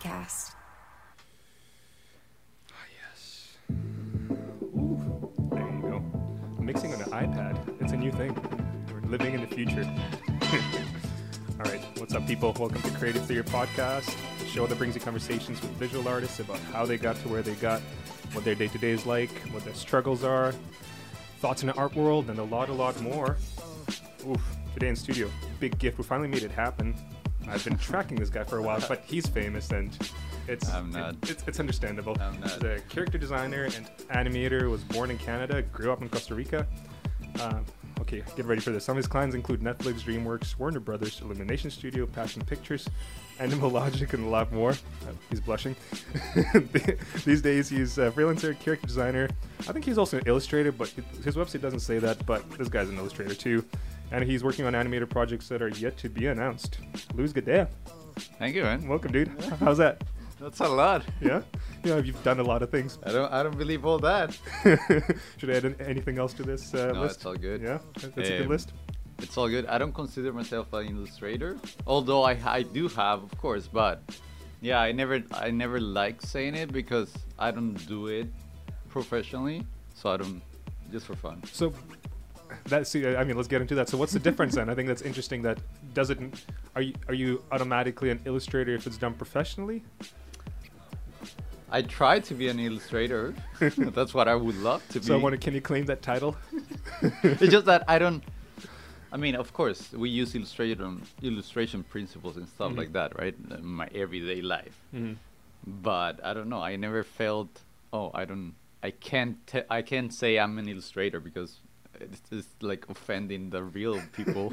podcast. Ah, yes. Ooh, there you go. Mixing on an iPad. It's a new thing. We're living in the future. All right, what's up, people? Welcome to Creative Theater Podcast, the show that brings you conversations with visual artists about how they got to where they got, what their day to day is like, what their struggles are, thoughts in the art world, and a lot, a lot more. Oof, today in studio, big gift. We finally made it happen. I've been tracking this guy for a while, but he's famous and it's it- it's, it's understandable. I'm not. He's a character designer and animator. Was born in Canada, grew up in Costa Rica. Um, okay, get ready for this. Some of his clients include Netflix, DreamWorks, Warner Brothers, Illumination Studio, Passion Pictures, Animal Logic, and a lot more. Uh, he's blushing. These days, he's a freelancer, character designer. I think he's also an illustrator, but his website doesn't say that. But this guy's an illustrator too, and he's working on animated projects that are yet to be announced. Luis Gadea, Thank you, man. welcome, dude. How's that? That's a lot. Yeah, know you've done a lot of things. I don't. I don't believe all that. Should I add an- anything else to this uh, No, list? it's all good. Yeah, that's a good Um, list. It's all good. I don't consider myself an illustrator, although I I do have, of course. But yeah, I never I never like saying it because I don't do it professionally, so I don't just for fun. So that see, I mean, let's get into that. So what's the difference then? I think that's interesting. That does it? Are you are you automatically an illustrator if it's done professionally? I try to be an illustrator. That's what I would love to be. So I to, can you claim that title? it's just that I don't. I mean, of course, we use illustration illustration principles and stuff Mhm. like that, right? In my everyday life. Mhm. But I don't know. I never felt. Oh, I don't. I can't. I can't say I'm an illustrator because it's just like offending the real people.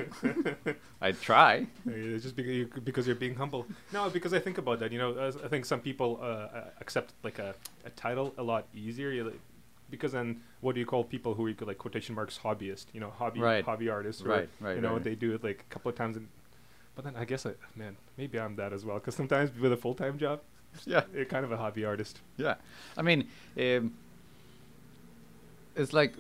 I try. Uh, Just because, you, because you're being humble. No, because I think about that. You know, I think some people uh, accept like a, a title a lot easier. You like, because then what do you call people who you could like quotation marks hobbyist? You know, hobby Right. hobby artists. Or, Right, right, You know, right. they do it like a couple of times. And, but then I guess I, man, maybe I'm that as well. Because sometimes with a full time job, Yeah. you're kind of a hobby artist. Yeah, I mean, um, it's like,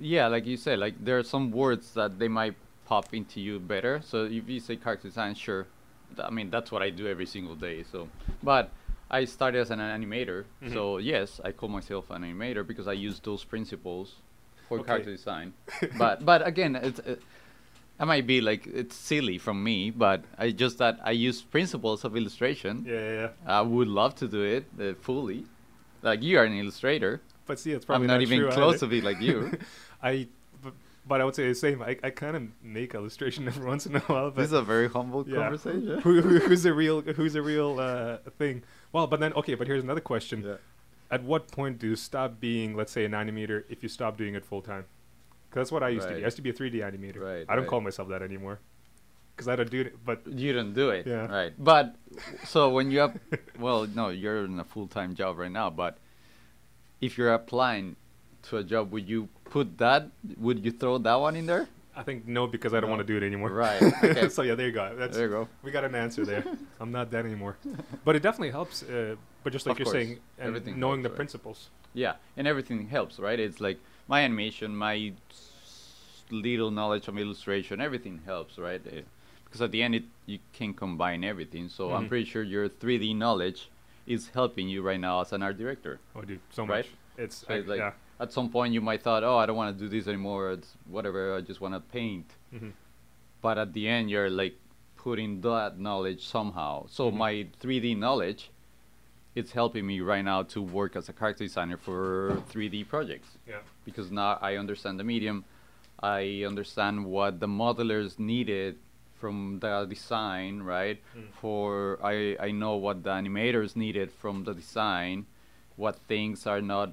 yeah, like you said, like there are some words that they might pop into you better. So if you say character design, sure, I mean that's what I do every single day. So, but I started as an animator, Mhm. so yes, I call myself an animator because I use those principles for Okay. character design. but but again, it's. Uh, I might be like it's silly from me, but I just that I use principles of illustration. Yeah, yeah, yeah. I would love to do it uh, fully. Like you are an illustrator. But see, it's probably I'm not, even true close either. to be like you. I, but, but I would say the same. I, I kind of make illustration every once in a while. But this is a very humble yeah. conversation. who, who, who's a real who's a real uh, thing? Well, but then okay, but here's another question. Yeah. At what point do you stop being, let's say, an animator if you stop doing it full time? Because that's what I used to be. I used to be a 3D animator. Right, I don't right. call myself that anymore. Because I don't do it. But You don't do it, Yeah. right? But so when you have, well, no, you're in a full time job right now. But if you're applying to a job, would you put that? Would you throw that one in there? I think no, because I don't No. want to do it anymore. Right. Okay. so yeah, there you go. That's there you go. we got an answer there. I'm not that anymore. But it definitely helps. Uh, but just like Of you're course. saying, and Everything knowing helps, the right? principles. Yeah, and everything helps, right? It's like my animation, my little knowledge of illustration, everything helps, right? Uh, because at the end, it you can combine everything. So I'm Mhm. pretty sure your 3D knowledge is helping you right now as an art director. Oh, dude, so Right? much. It's, So I- it's like yeah. at some point you might thought, oh, I don't want to do this anymore. It's whatever. I just want to paint. Mhm. But at the end, you're like putting that knowledge somehow. So Mhm. my 3D knowledge, it's helping me right now to work as a character designer for 3D projects Yeah. because now I understand the medium. I understand what the modelers needed from the design, right? Mm. For I, I know what the animators needed from the design, what things are not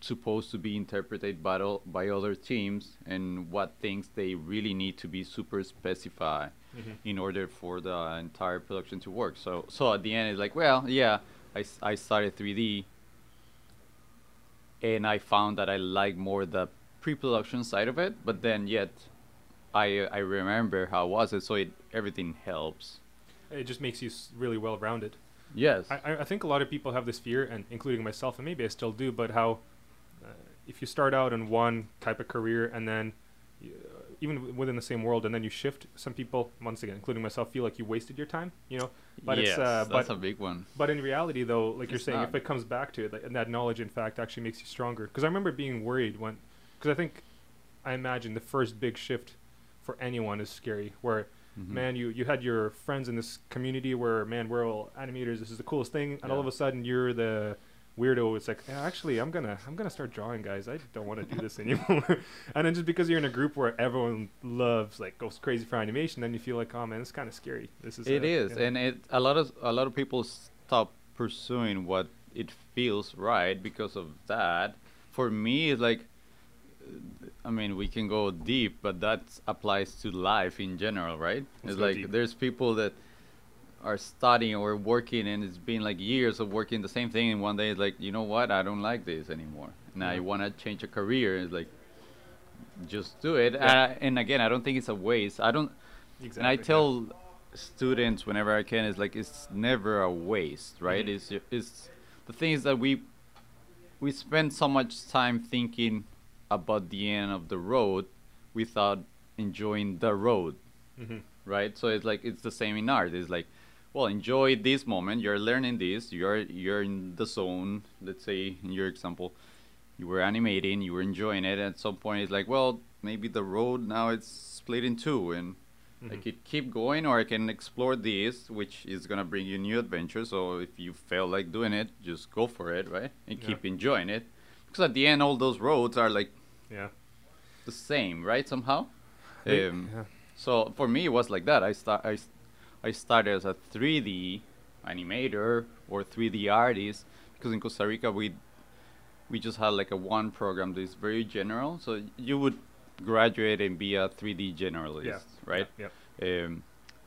supposed to be interpreted by, o- by other teams, and what things they really need to be super specified Mhm. in order for the entire production to work. So so at the end it's like, well, yeah, I, I started 3D and I found that I like more the pre-production side of it, but then yet I I remember how it was it, so it everything helps. It just makes you really well rounded. Yes. I, I- think a lot of people have this fear, and including myself, and maybe I still do, but how uh, if you start out in one type of career and then you, even within the same world, and then you shift. Some people, once again, including myself, feel like you wasted your time. You know, but yes, it's uh, that's but a big one. but in reality, though, like you're saying, not. if it comes back to it, like, and that knowledge, in fact, actually makes you stronger. Because I remember being worried when, because I think, I imagine the first big shift for anyone is scary. Where Mhm. man, you you had your friends in this community where man, we're all animators. This is the coolest thing, and all of a sudden you're the weirdo. It's like, "Yeah, actually, I'm gonna I'm gonna start drawing, guys. I don't want to do this anymore. and then just because you're in a group where everyone loves like goes crazy for animation, then you feel like, oh man, it's kind of scary. This is It uh, is, yeah. and it a lot of a lot of people stop pursuing what it feels right because of that. For me, it's like, I mean, we can go deep, but that applies to life in general, right? Let's it's like deep. there's people that are studying or working, and it's been like years of working the same thing, and one day it's like, you know what, I don't like this anymore. Now Yeah. you want to change a career, it's like, just do it. Yeah. Uh, and again, I don't think it's a waste. I don't. exactly, And I yeah. tell students whenever I can, it's like it's never a waste, right? Mhm. It's it's the thing is that we we spend so much time thinking about the end of the road without enjoying the road, Mhm. right? So it's like it's the same in art. It's like, well, enjoy this moment. You're learning this. You're you're in the zone. Let's say in your example, you were animating. You were enjoying it. At some point, it's like, well, maybe the road now it's split in two, and I Mhm. could keep going, or I can explore this, which is gonna bring you new adventures. So if you feel like doing it, just go for it, right? And Yeah. keep enjoying it, because at the end, all those roads are like Yeah. the same, right? Somehow. Um, yeah. so for me, it was like that. I start I, I started as a 3D animator or 3D artist because in Costa Rica we we just had like a one program that is very general. So you would graduate and be a 3D generalist, Yeah. right? Yep. Um,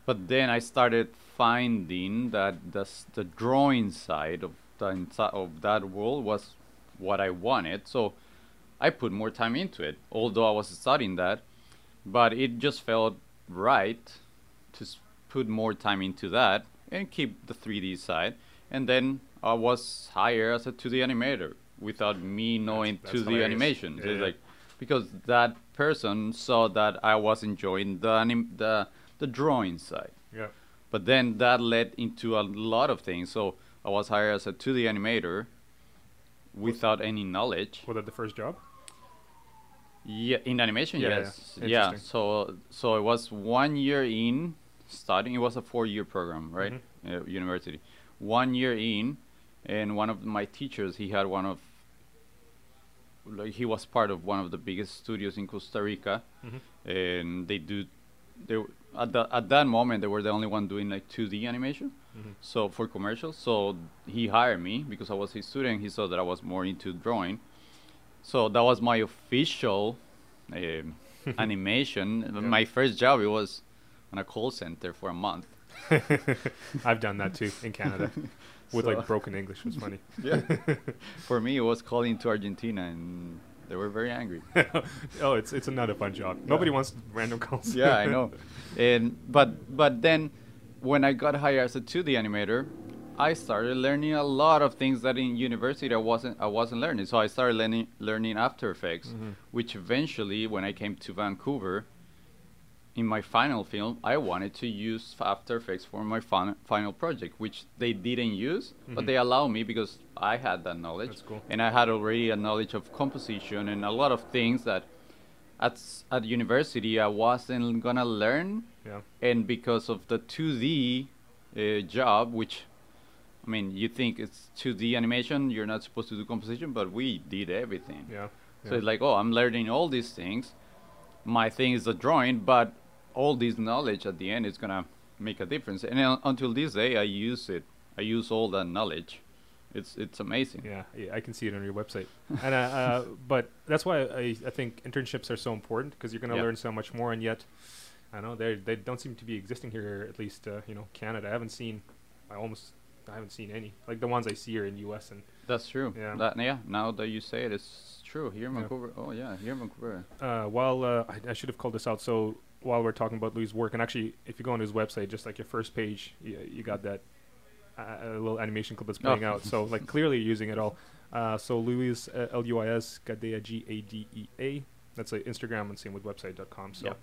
but then I started finding that the the drawing side of the of that world was what I wanted. So I put more time into it, although I was studying that. But it just felt right to put more time into that and keep the 3D side. And then I was hired as a 2D animator without me knowing that's 2D hilarious. animation. Yeah, So yeah. like because that person saw that I was enjoying the anim- the the drawing side. Yeah. But then that led into a lot of things. So I was hired as a 2D animator without any knowledge. Was that the first job? Yeah, in animation, Yeah, yeah. yes. Yeah. Interesting. So so it was one year in studying. It was a four-year program, right? Mm-hmm. Uh, university. One year in, and one of my teachers, he had one of like he was part of one of the biggest studios in Costa Rica, Mhm. and they do. They at the, at that moment they were the only one doing like 2D animation. Mhm. So for commercials, so he hired me because I was his student. He saw that I was more into drawing, so that was my official um, animation. Yeah. My first job it was on a call center for a month. I've done that too in Canada with So- like broken English. It was funny. Yeah. for me, it was calling to Argentina, and they were very angry. oh, it's it's not a fun job. Nobody wants random calls. yeah, I know. And but but then when I got hired as a 2D animator, I started learning a lot of things that in university I wasn't I wasn't learning. So I started learning learning After Effects, Mhm. which eventually when I came to Vancouver in my final film, I wanted to use After Effects for my fin- final project, which they didn't use, but Mhm. they allowed me because I had that knowledge That's cool. and I had already a knowledge of composition and a lot of things that at at university I wasn't gonna learn, Yeah. and because of the 2D uh, job, which I mean, you think it's 2D animation, you're not supposed to do composition, but we did everything. Yeah. So it's like, oh, I'm learning all these things. My thing is the drawing, but all this knowledge at the end is gonna make a difference. And uh, until this day, I use it. I use all that knowledge. It's it's amazing. Yeah, yeah, I can see it on your website. and uh, uh, but that's why I, I think internships are so important because you're going to Yeah. learn so much more, and yet I don't know they they don't seem to be existing here. At least uh, you know Canada. I haven't seen. I almost I haven't seen any. Like the ones I see are in U.S. and That's true. Yeah. That, yeah. Now that you say it, it's true. Here in Yeah. Vancouver. Oh yeah, here in Vancouver. uh, while uh, I, I should have called this out. So while we're talking about Luis' work, and actually, if you go on his website, just like your first page, you, you got that uh, a little animation clip that's playing Oh. out. So like clearly you're using it all. Uh, so Luis uh, L U I S Gadea G A D E A That's like Instagram and same with website.com. So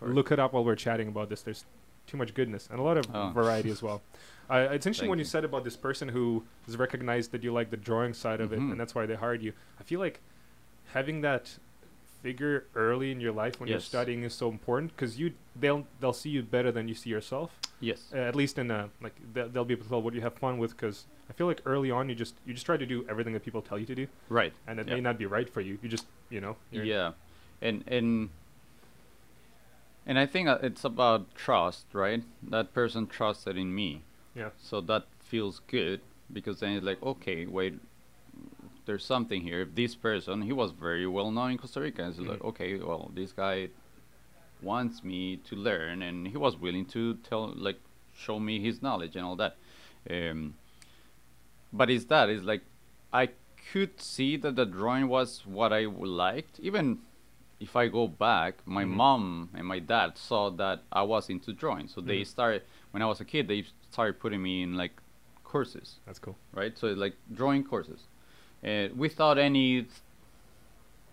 look it up while we're chatting about this. There's too much goodness and a lot of Oh. variety as well. Uh, it's interesting Thank when you. you. said about this person who has recognized that you like the drawing side of it, Mhm. and that's why they hired you. I feel like having that figure early in your life when you're studying is so important because you they'll they'll see you better than you see yourself. Yes. Uh, at least in a like they'll, they'll be able to tell what you have fun with because I feel like early on you just you just try to do everything that people tell you to do, Right. and it Yeah. may not be right for you. You just you know Yeah, and and and I think uh, it's about trust, right? That person trusted in me, yeah so that feels good because then it's like, okay, wait, there's something here. If this person, he was very well known in Costa Rica, And it's like, Mhm. okay, well, this guy wants me to learn, and he was willing to tell, like, show me his knowledge and all that. Um, but it's that it's like I could see that the drawing was what I liked. Even if I go back, my Mhm. mom and my dad saw that I was into drawing, so they Mhm. started when I was a kid. They started putting me in like courses, that's cool. right? So like drawing courses, uh, without any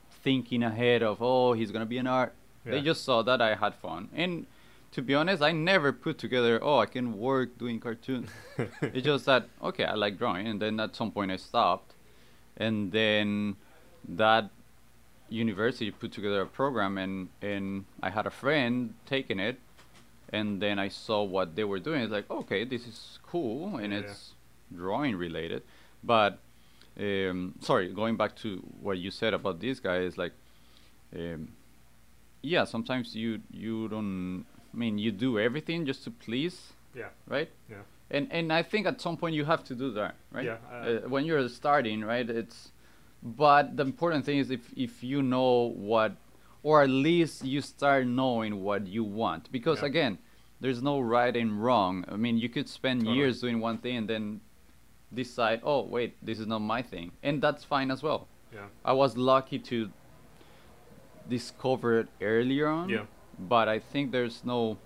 thinking ahead of oh he's gonna be an art. They just saw that I had fun, and to be honest, I never put together oh I can work doing cartoons. it's just that okay I like drawing, and then at some point I stopped, and then that university put together a program, and and I had a friend taking it, and then I saw what they were doing. It's like okay this is cool, and Yeah. it's drawing related, but um, sorry going back to what you said about this guy is like um, yeah sometimes you you don't I mean you do everything just to please Yeah, right yeah, and and I think at some point you have to do that, right? Yeah, uh, uh, when you're starting, right? It's but the important thing is if if you know what, or at least you start knowing what you want, because Yeah. again, there's no right and wrong. I mean, you could spend Totally. years doing one thing and then decide, oh wait, this is not my thing, and that's fine as well. yeah, I was lucky to discover it earlier on. Yeah. But I think there's no,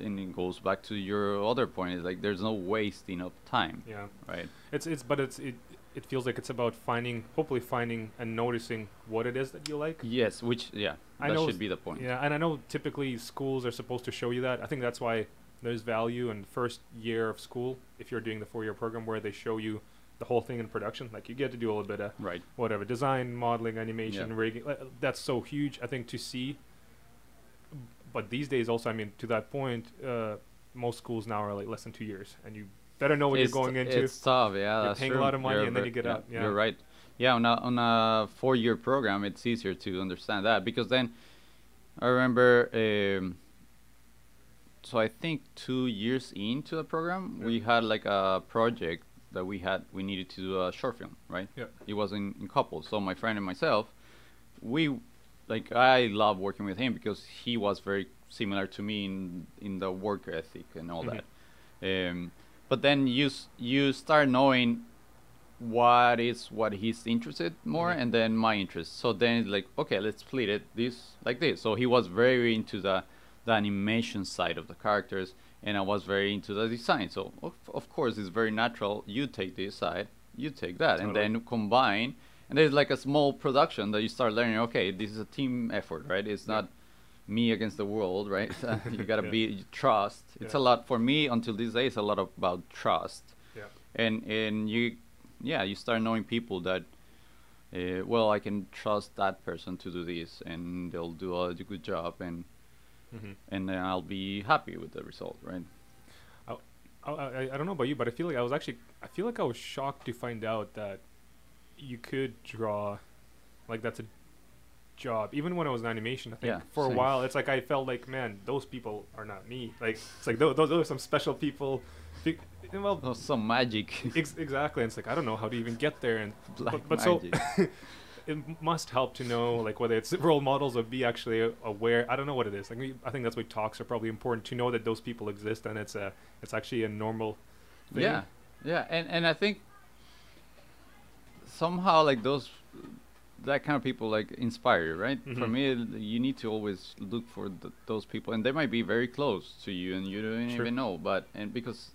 and it goes back to your other point. Is like there's no wasting of time, yeah. right? It's it's but it's it it feels like it's about finding hopefully finding and noticing what it is that you like. Yes, which yeah, I that know should be the point. Yeah, and I know typically schools are supposed to show you that. I think that's why there's value in first year of school if you're doing the four year program where they show you the whole thing in production. Like you get to do a little bit of Right. whatever design, modeling, animation, Yeah. rigging. That's so huge. I think to see. But these days, also, I mean, to that point, uh, most schools now are like less than two years, and you better know what it's, you're going into. It's tough. Yeah, You're paying a lot of money You're and then you get yeah, out, yeah. You're right. Yeah, on a on a four year program, it's easier to understand that because then I remember. Um, so I think two years into the program, we had like a project that we had we needed to do a short film, right? Yeah. It was in, in couples. So my friend and myself, we like I love working with him because he was very similar to me in in the work ethic and all Mhm. that. Um, but then you you start knowing what is what he's interested more Mhm. and then my interest. So then it's like okay, let's split it this like this. So he was very into the the animation side of the characters and I was very into the design. So of, of course it's very natural you take this side, you take that and Totally. then combine and there's like a small production that you start learning okay, this is a team effort, right? It's Yeah. not me against the world, right? you gotta Yeah. be trust. It's Yeah. a lot for me until this day. It's a lot about trust, Yeah. and and you, yeah, you start knowing people that, uh, well, I can trust that person to do this, and they'll do a good job, and hmm and then I'll be happy with the result, right? I, I, I don't know about you, but I feel like I was actually I feel like I was shocked to find out that you could draw, like that's a job. Even when I was in animation, I think Yeah, for a while it's like I felt like man, those people are not me. Like it's like those those, are some special people. Well, Oh, some magic, ex- exactly. And it's like I don't know how to even get there, and black but, but so it must help to know like whether it's role models or be actually aware. I don't know what it is. Like I think that's why talks are probably important to know that those people exist and it's a it's actually a normal. Thing. Yeah, yeah, and and I think somehow like those that kind of people like inspire you, right? For Mhm. me, you need to always look for th- those people, and they might be very close to you, and you don't Sure. even know. But and because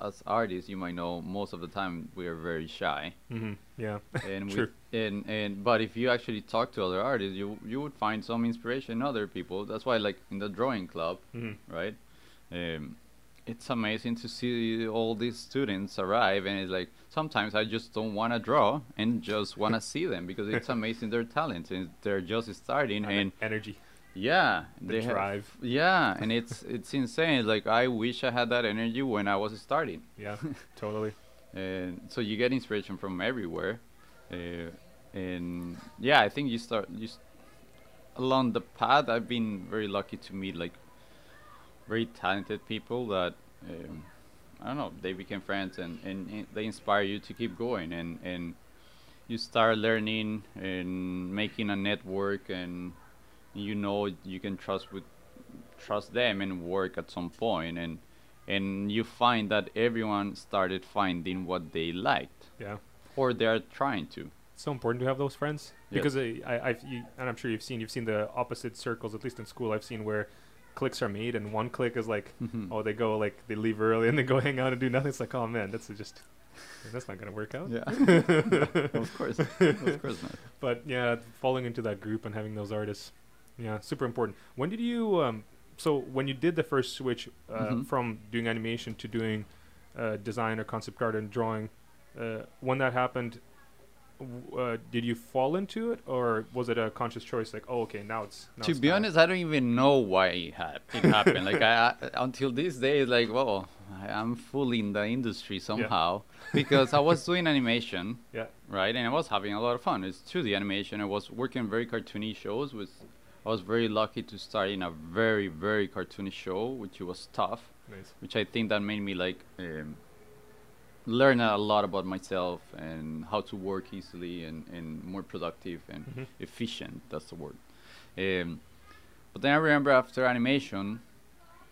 as artists, you might know most of the time we are very shy, Mm-hmm. Yeah. and we and and but if you actually talk to other artists, you you would find some inspiration in other people. That's why, like in the drawing club, hmm right? Um, it's amazing to see all these students arrive, and it's like sometimes I just don't want to draw and just want to see them because it's amazing their talent and they're just starting and energy, yeah, the they have- drive. yeah, and it's it's insane. Like I wish I had that energy when I was starting. Yeah, totally. And so you get inspiration from everywhere, uh, and yeah, I think you start you s- along the path. I've been very lucky to meet like very talented people that um, I don't know. They became friends and, and, and they inspire you to keep going and and you start learning and making a network and you know you can trust with trust them and work at some point and and you find that everyone started finding what they liked Yeah. or they're trying to It's so important to have those friends Yes. because I, I, I've, you, and I'm sure you've seen, you've seen the opposite circles. At least in school, I've seen where cliques are made, and one click is like, oh, they go like they leave early and they go hang out and do nothing. It's like, oh man, that's just that's not gonna work out. yeah of course of course not But yeah, falling into that group and having those artists, yeah, super important. When did you? Um, so when you did the first switch uh, Mhm. from doing animation to doing uh, design or concept art and drawing, uh, when that happened, uh, did you fall into it, or was it a conscious choice? Like, oh, okay, now it's. Now to it's be time? honest, I don't even know why it, hap- it happened. like I, I, until this day, it's like, well, I'm fully in the industry somehow because I was doing animation, Yeah. right, and I was having a lot of fun. It's 2D animation. I was working very cartoony shows. With I was very lucky to start in a very very cartoony show, which was tough. Nice. Which I think that made me like um, learn a lot about myself and how to work easily and, and more productive and Mhm. efficient. That's the word. Um, but then I remember after animation,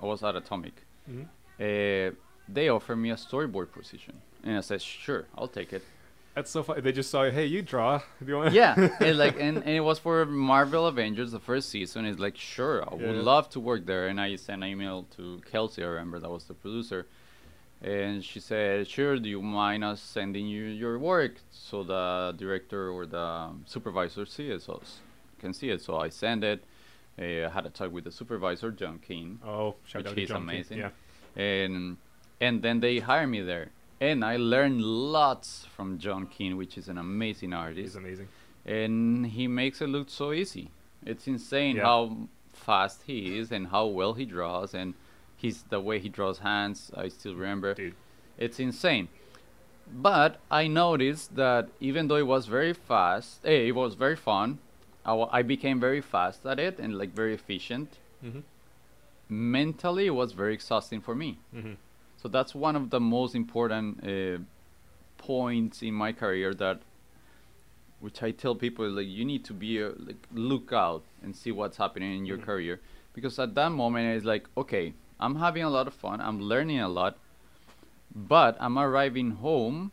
I was at Atomic. Mhm. Uh, they offered me a storyboard position, and I said, "Sure, I'll take it." That's so funny. They just saw, hey, you draw. Do you want? yeah, and like, and, and it was for Marvel Avengers, the first season. It's like, sure, I would Yeah. love to work there. And I sent an email to Kelsey. I remember that was the producer, and she said, "Sure, do you mind us sending you your work so the director or the supervisor see it, so s- can see it?" So I sent it. Uh, I had a talk with the supervisor, John Keane, Oh, shout Which out to he's John King. amazing. Yeah. and and then they hired me there. And I learned lots from John Keane, which is an amazing artist He's amazing. and he makes it look so easy. It's insane Yeah. how fast he is and how well he draws and he's the way he draws hands. I still remember. Dude. It's insane. But I noticed that even though it was very fast, eh, it was very fun. I, I became very fast at it and like very efficient. Mm-hmm. Mentally, it was very exhausting for me. Mm-hmm. So that's one of the most important uh, points in my career that, which I tell people like you need to be uh, like look out and see what's happening in your Mhm. career, because at that moment it's like okay, I'm having a lot of fun, I'm learning a lot, but I'm arriving home,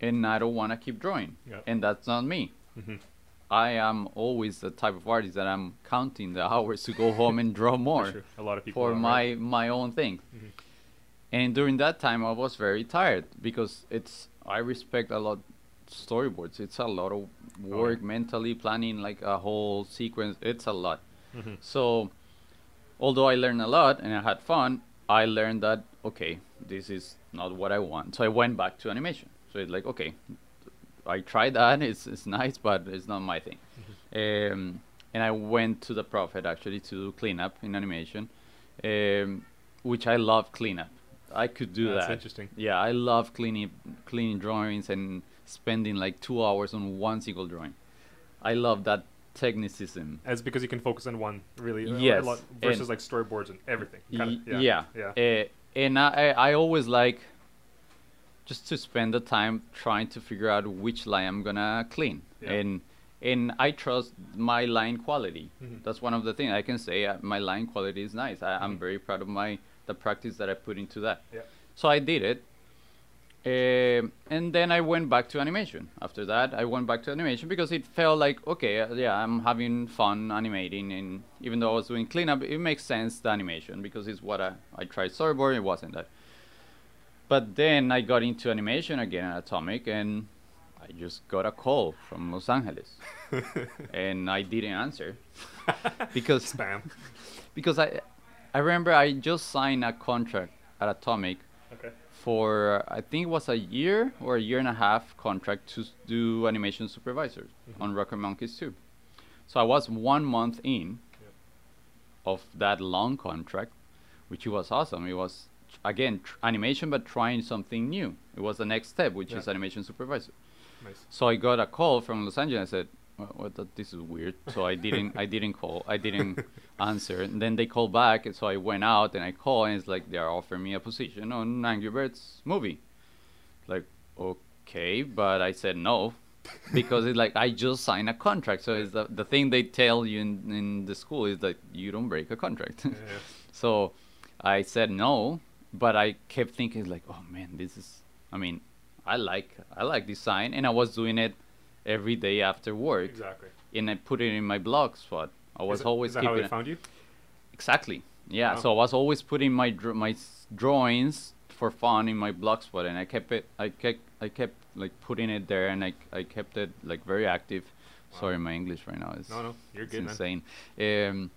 and I don't want to keep drawing, Yeah. and that's not me. Mm-hmm. I am always the type of artist that I'm counting the hours to go home and draw more Sure. A lot of people. for my right? my own thing. Mm-hmm. And during that time, I was very tired because it's I respect a lot storyboards. It's a lot of yeah. work mentally planning like a whole sequence. It's a lot. Mm-hmm. So although I learned a lot and I had fun, I learned that okay, this is not what I want. So I went back to animation. So it's like okay, I tried that. It's it's nice, but it's not my thing. Um, and I went to the Prophet actually to do cleanup in animation, um, which I love cleanup. I could do that. That's that. interesting. Yeah, I love cleaning cleaning drawings and spending like two hours on one single drawing. I love that technicism. As because you can focus on one really. Yes, A lot, and- versus like storyboards and everything. Kinda, yeah. yeah. Yeah. Uh, and I, I always like just to spend the time trying to figure out which line I'm gonna clean. Yeah. And and I trust my line quality. Mhm. That's one of the things I can say. Uh, my line quality is nice. I, I'm Mhm. very proud of my the practice that I put into that. Yeah. So I did it. Um, and then I went back to animation. After that, I went back to animation because it felt like okay, uh, yeah, I'm having fun animating, and even though I was doing cleanup, it makes sense the animation because it's what I I tried storyboard. It wasn't that. but then I got into animation again at Atomic, and I just got a call from Los Angeles, and I didn't answer because Spam. because I I remember I just signed a contract at Atomic. For I think it was a year or a year and a half contract to do animation supervisor mm-hmm. on Rocket Monkeys 2. So I was one month in Yep. of that long contract, which was awesome. It was again tr- animation, but trying something new. It was the next step, which Yeah. is animation supervisor. Nice. So I got a call from Los Angeles. I said, well, what the, "This is weird." So I didn't, I didn't call, I didn't answer. And then they called back, and so I went out and I called, and it's like they are offering me a position on Angry Birds movie. Like, okay, but I said no because it's like I just signed a contract. So it's the the thing they tell you in in the school is that you don't break a contract. Yeah. So I said no, but I kept thinking like, oh man, this is. I mean, I like I like design, and I was doing it every day after work, Exactly. and I put it in my blog spot. I was that- always is that keeping how they it. found you? Exactly. Yeah. Wow. So I was always putting my dr- my drawings for fun in my blog spot, and I kept it. I kept I kept like putting it there, and I I kept it like very active. Wow. Sorry, my English right now is No, no, you're good, man. insane. Um,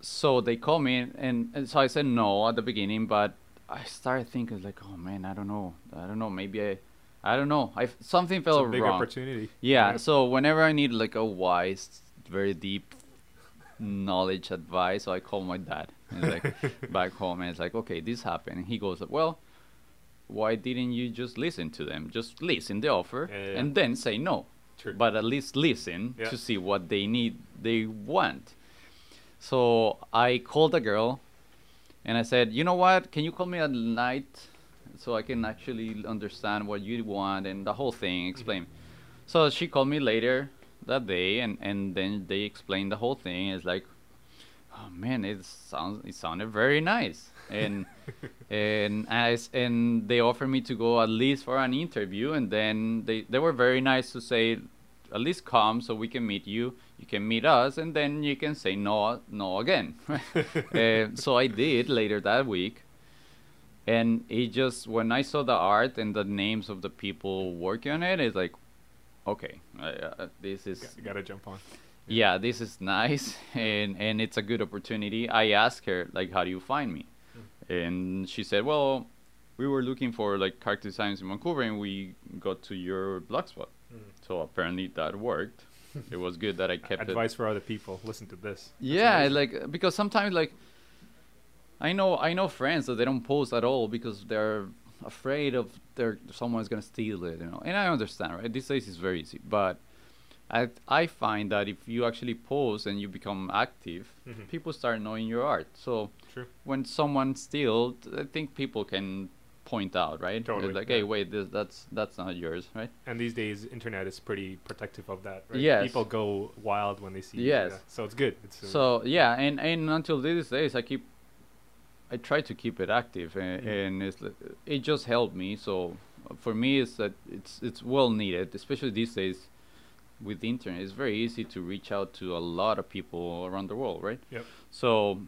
so they call me, and, and so I said no at the beginning, but I started thinking like, oh man, I don't know, I don't know, maybe I, I don't know, I something felt a big wrong. opportunity. Yeah, so whenever I need like a wise, very deep knowledge advice, so I call my dad. And like back home, and it's like, okay, this happened. And he goes, like, well, why didn't you just listen to them? Just listen the offer, Yeah, yeah, yeah. and then say no. True. But at least listen Yeah. to see what they need, they want. So I called the girl, and I said, you know what? Can you call me at night, so I can actually understand what you want and the whole thing, explain. So she called me later that day, and, and then they explained the whole thing. It's like, oh man, it sounds it sounded very nice, and and as and they offered me to go at least for an interview, and then they they were very nice to say, at least come so we can meet you. You can meet us, and then you can say no no again. uh, so I did later that week and it just when I saw the art and the names of the people working on it, it's like, okay, uh, uh, this is You gotta jump on. yeah, this is nice, and and it's a good opportunity. I asked her like, how do you find me, and she said, well, we were looking for like character designs in Vancouver, and we got to your blogspot. So apparently that worked. it was good that I kept it. Advice for other people. Listen to this. That's Yeah, amazing. like because sometimes like I know I know friends that they don't post at all because they're afraid of their someone's gonna steal it, you know. And I understand, right? These days it's very easy, but I I find that if you actually post and you become active, Mhm. people start knowing your art. So True. when someone steals, I think people can point out, right? Totally, like, yeah. hey, wait, this that's that's not yours, right? And these days, internet is pretty protective of that. Right? Yes. People go wild when they see. Yes. yeah. So it's good. It's, uh, So yeah, and and until these days, I keep, I try to keep it active, and, Mhm. and it's it just helped me. So uh, for me, it's that it's it's well needed, especially these days with the internet. It's very easy to reach out to a lot of people around the world, right? Yep. So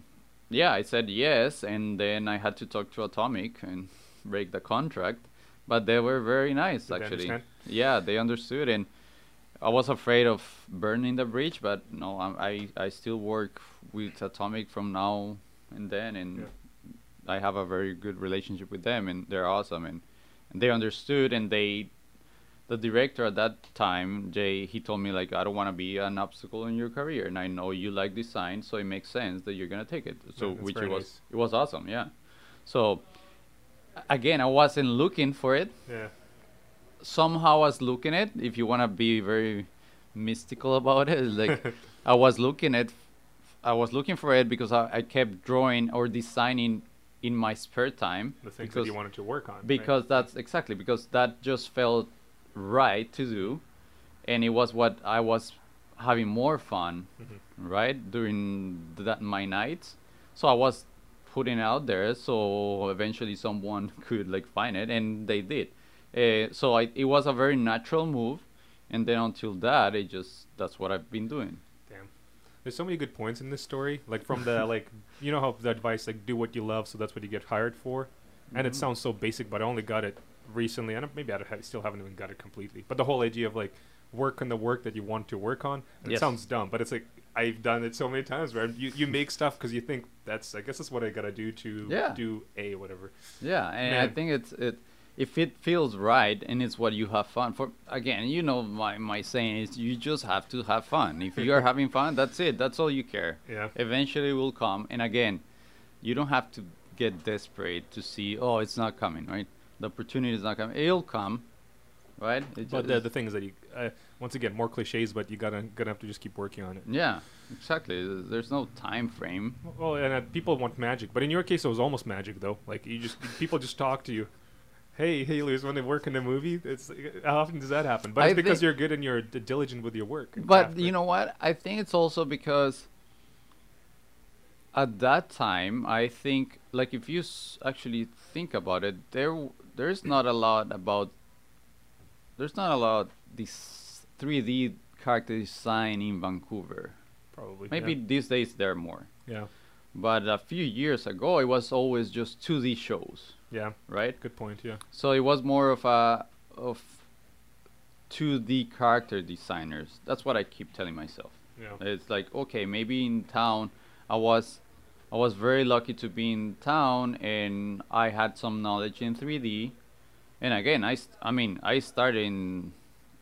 yeah, I said yes, and then I had to talk to Atomic and break the contract, but they were very nice Did actually. understand? Yeah, they understood, and I was afraid of burning the bridge, but no, I'm, I I still work with Atomic from now and then, and Yeah. I have a very good relationship with them, and they're awesome, and, and they understood, and they. The director at that time, Jay, he told me like, I don't want to be an obstacle in your career, and I know you like design, so it makes sense that you're gonna take it. So that's which it was, nice. it was awesome, yeah. So again, I wasn't looking for it, yeah. somehow I was looking at if you want to be very mystical about it like I was looking at I was looking for it because I, I kept drawing or designing in my spare time The things because that you wanted to work on. right? because that's exactly because that just felt right to do and it was what I was having more fun Mhm. right during that my nights so I was putting it out there so eventually someone could like find it and they did uh, so I, it was a very natural move and then until that it just that's what I've been doing. There's so many good points in this story. Like from the like, you know how the advice like do what you love, so that's what you get hired for. and it Mhm. sounds so basic, but I only got it recently, and maybe I still haven't even got it completely. But the whole idea of like work on the work that you want to work on, and it sounds dumb, but it's like I've done it so many times where you, you make stuff because you think that's I guess that's what I gotta do to Yeah. do a whatever. Yeah, and I think it's it if it feels right and it's what you have fun for. Again, you know my my saying is you just have to have fun. If you are having fun, that's it. That's all you care. Yeah. Eventually, it will come. And again, you don't have to get desperate to see. Oh, it's not coming. Right? The opportunity is not coming. It'll come. Right? It But the, the thing is that you uh, once again more cliches, but you gotta gonna have to just keep working on it. yeah, exactly. There's no time frame. Well, and uh, people want magic, but in your case, it was almost magic though. Like you just people just talk to you. Hey, hey, Luis, when they work in the movie, it's how often does that happen? But I it's because think- you're good and you're diligent with your work. But craft, you know what? I think it's also because at that time, I think like if you s- actually think about it, there there's not a lot about there's not a lot this 3D character design in Vancouver. probably Maybe these days there are more. Yeah. But a few years ago, it was always just 2D shows, yeah, right? Good point. Yeah. So it was more of a of 2D character designers. That's what I keep telling myself. Yeah. It's like okay, maybe in town, I was, I was very lucky to be in town, and I had some knowledge in 3D. And again, I, I mean, I started in,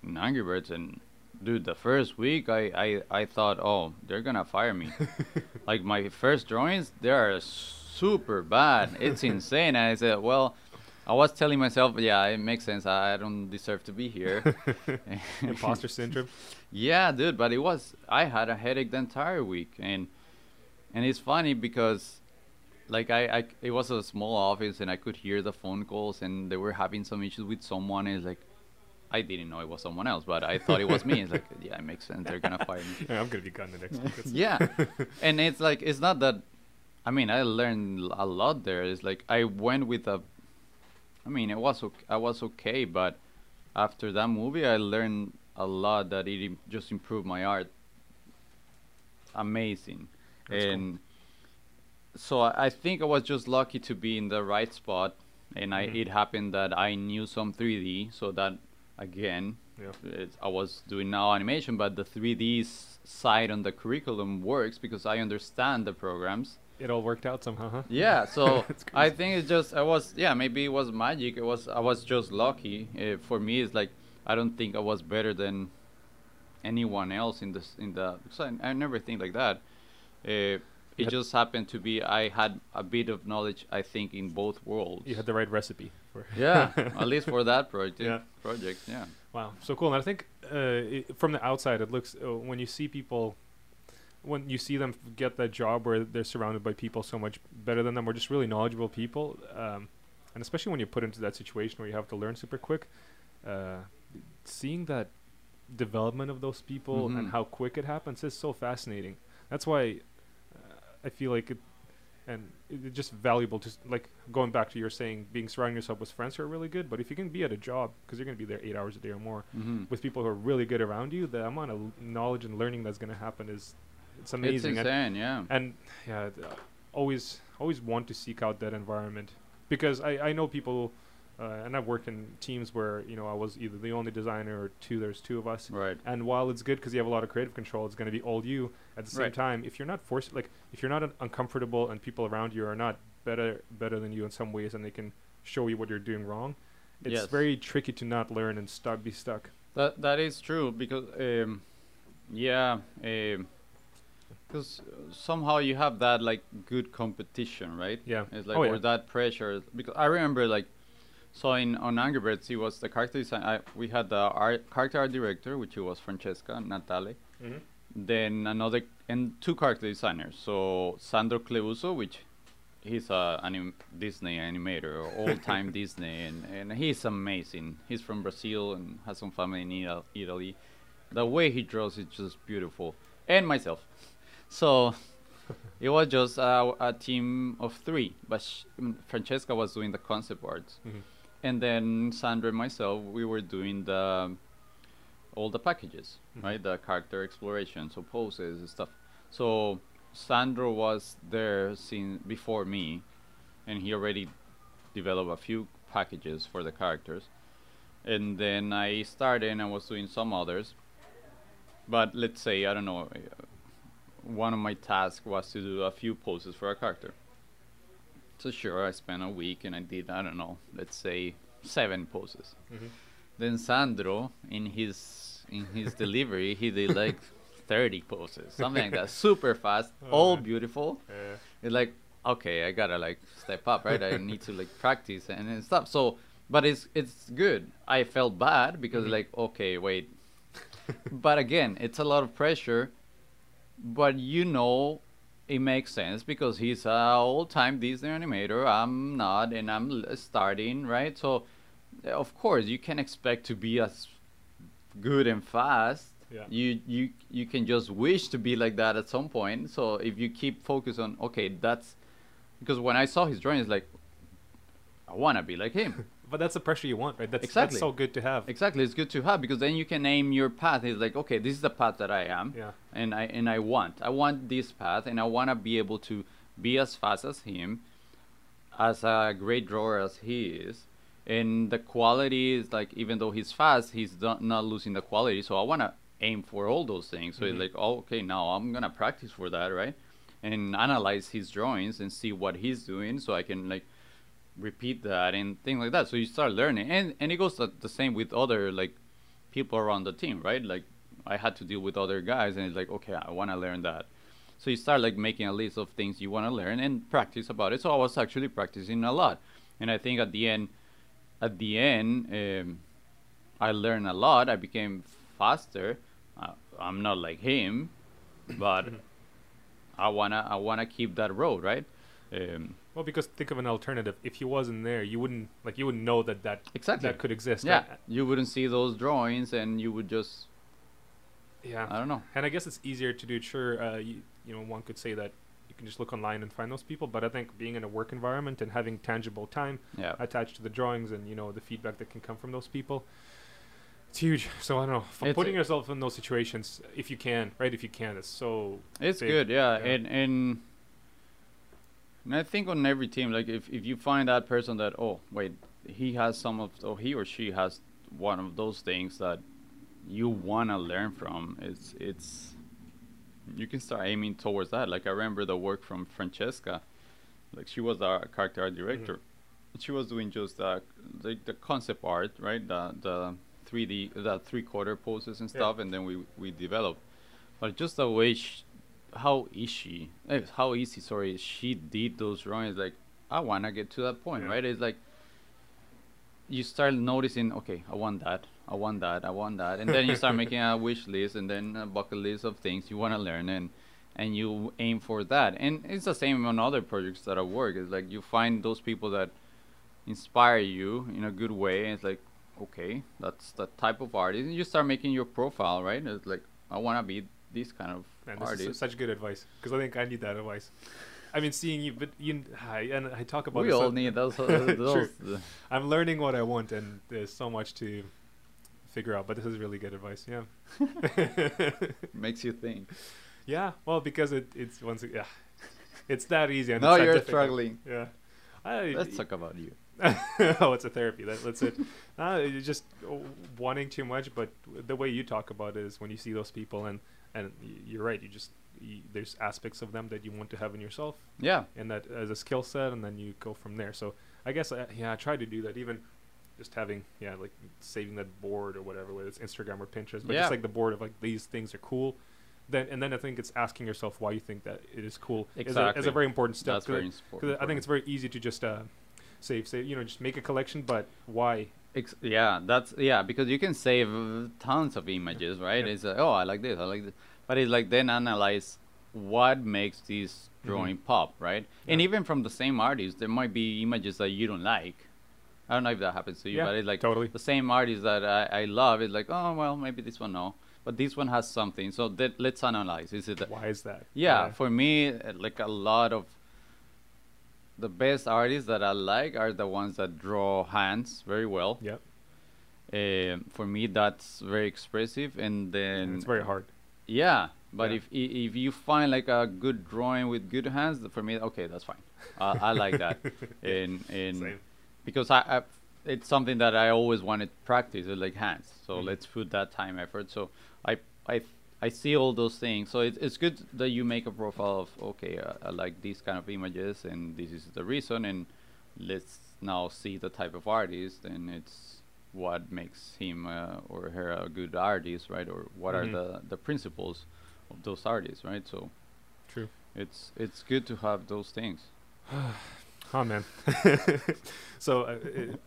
in Angry Birds, and dude, the first week, I, I, I thought, oh, they're gonna fire me. like my first drawings, they are super bad. It's insane. And I said, well. I was telling myself, yeah, it makes sense. I don't deserve to be here. Imposter syndrome. Yeah, dude, but it was I had a headache the entire week and and it's funny because like I, I it was a small office and I could hear the phone calls and they were having some issues with someone and it's like I didn't know it was someone else, but I thought it was me. It's like, yeah, it makes sense. They're gonna fire me. Yeah, I'm gonna be gone the next week. Yeah, and it's like it's not that. I mean, I learned a lot there. It's like I went with a. I mean, it was okay, I was okay, but after that movie, I learned a lot that it im- just improved my art. Amazing, That's cool. and so I, I think I was just lucky to be in the right spot, and I Mhm. it happened that I knew some 3D, so that again Yeah. it's, I was doing now animation, but the 3D s- side on the curriculum works because I understand the programs. It all worked out somehow, huh? Yeah, so I think it's just I was yeah maybe it was magic. It was I was just lucky. Uh, for me, it's like I don't think I was better than anyone else in this in the. Because I, I never think like that. Uh, it had- just happened to be I had a bit of knowledge I think in both worlds. You had the right recipe for. yeah, at least for that project. Yeah. Project, yeah. Wow, so cool. And I think uh, it, from the outside, it looks uh, when you see people, when you see them get that job where they're surrounded by people so much better than them, or just really knowledgeable people, um, and especially when you put into that situation where you have to learn super quick, uh, seeing that development of those people Mhm. and how quick it happens is so fascinating. That's why uh, I feel like it. And it's just valuable to like going back to your saying, being surrounding yourself with friends who are really good. But if you can be at a job, because you're going to be there eight hours a day or more, Mm-hmm. with people who are really good around you, the amount of l- knowledge and learning that's going to happen is it's amazing. It's and, yeah. and yeah, uh, always always want to seek out that environment because I I know people. Uh, and I've worked in teams where you know I was either the only designer or two. There's two of us, Right. and while it's good because you have a lot of creative control, it's going to be all you. At the same Right. time, if you're not forced, like if you're not un- uncomfortable and people around you are not better better than you in some ways, and they can show you what you're doing wrong, it's Yes. very tricky to not learn and stuck be stuck. That that is true because um, yeah, because somehow you have that like good competition, right? Yeah. It's like Oh, or yeah. that pressure because I remember like so in on Angry Birds it was the character design. I, we had the art character art director which was Francesca Natale, Mm-hmm. then another and two character designers. So Sandro Cleuzo, which he's a anim- Disney animator, old time Disney, and, and he's amazing. He's from Brazil and has some family in Ital- Italy. The way he draws is just beautiful, and myself. So it was just a, a team of three, but sh- mm, Francesca was doing the concept art, Mm-hmm. and then Sandro and myself we were doing the all the packages, Mhm. right? The character exploration, so poses and stuff. So Sandro was there since before me, and he already developed a few packages for the characters, and then I started and I was doing some others. But let's say I don't know, one of my tasks was to do a few poses for a character. So sure, I spent a week and I did I don't know, let's say seven poses. Mhm. Then Sandro, in his in his delivery, he did like 30 poses, something like that, super fast, all Alright. beautiful. Uh, It's like okay, I gotta like step up, right? I need to like practice and, and stuff. So, but it's it's good. I felt bad because Mhm. like okay, wait. but again, it's a lot of pressure. But you know, it makes sense because he's a old-time Disney animator. I'm not, and I'm starting, right? So, uh, of course, you can expect to be as good and fast. Yeah. You you you can just wish to be like that at some point. So if you keep focus on okay, that's because when I saw his drawing, it's like I wanna be like him. but that's the pressure you want, right? That's Exactly. that's so good to have. exactly, it's good to have because then you can aim your path. It's like okay, this is the path that I am, Yeah. and I and I want I want this path, and I wanna be able to be as fast as him, as a great drawer as he is. And the quality is like, even though he's fast, he's not, not losing the quality. So I want to aim for all those things. So Mhm. it's like, oh, okay, now I'm gonna practice for that, right? And analyze his drawings and see what he's doing, so I can like repeat that and things like that. So you start learning, and and it goes the, same with other like people around the team, right? Like I had to deal with other guys, and it's like, okay, I want to learn that. So you start like making a list of things you want to learn and practice about it. So I was actually practicing a lot, and I think at the end, at the end, um, I learned a lot. I became faster. Uh, I'm not like him, but I wanna I wanna keep that road, right? Um, Well, because think of an alternative. If he wasn't there, you wouldn't like you wouldn't know that that Exactly. that could exist. yeah, right? you wouldn't see those drawings, and you would just Yeah. I don't know. And I guess it's easier to do it. Sure, uh, you, you know, one could say that you can just look online and find those people. But I think being in a work environment and having tangible time Yeah, attached to the drawings and you know the feedback that can come from those people, it's huge. So I don't know. Putting yourself in those situations, if you can, right? If you can, it's so. It's big, good, yeah. yeah. And, and and I think on every team, like if, if you find that person that oh wait, he has some of or he or she has one of those things that you wanna learn from, it's it's you can start aiming towards that. Like I remember the work from Francesca, like she was our character art director. She was doing just uh, the the concept art, right? The the 3D, the three quarter poses and Yeah. stuff, and then we we developed. But just the way she, how easy, eh, how easy, sorry, she did those drawings. Like, I wanna get to that point, Yeah. right? It's like you start noticing, okay, I want that, I want that, I want that, and then you start making a wish list and then a bucket list of things you wanna learn, and and you aim for that. And it's the same on other projects that I work. It's like you find those people that inspire you in a good way, and it's like, okay, that's the type of artist, and you start making your profile, right? It's like I wanna be this kind of Man, this is such good advice because I think I need that advice. I mean, seeing you, but you, I, and I talk about we it all so- need those. uh, those uh, I'm learning what I want, and there's so much to figure out. But this is really good advice. Yeah. makes you think. yeah. Well, because it it's once yeah, it's that easy. And that you're difficult. struggling. Yeah. I, Let's talk about you. oh, it's a therapy. That, that's it. Uh, you're just uh, wanting too much, but the way you talk about it is when you see those people, and and you're right. You just y there's aspects of them that you want to have in yourself, Yeah, and that as a skill set, and then you go from there. So I guess I, yeah, I try to do that. Even just having yeah, like saving that board or whatever, whether it's Instagram or Pinterest, but Yeah. just like the board of like these things are cool. Then and then I think it's asking yourself why you think that it is cool. Is a, is a very important step. that's 'cause very it- important. 'cause I think it's very easy to just uh, save, save, you know, just make a collection, but why? Ex- yeah, that's yeah because you can save tons of images, right? Yeah. It's uh, oh I like this, I like this, but it's like then analyze what makes this drawing pop, right? And even from the same artist, there might be images that you don't like. I don't know if that happens to you, Yeah, but it's like totally. the same artist that I, I love is like oh well maybe this one no, but this one has something. So that let's analyze. Is it Why is that? yeah, for me, like a lot of the best artists that I like are the ones that draw hands very well. Yep. Um, for me, that's very expressive, and then And it's very hard. yeah. But Yeah. if if you find like a good drawing with good hands, for me, okay, that's fine. Uh, I like that. and and Same. because I, I it's something that I always wanted to practice, uh, like hands. So Mhm. let's put that time effort. So I I I see all those things. So it's it's good that you make a profile of okay, uh, I like these kind of images, and this is the reason, and let's now see the type of artist, and it's what makes him uh, or her a good artist, right? Or what Mhm. are the the principles of those artists, right? So True. it's it's good to have those things. Oh man. so uh,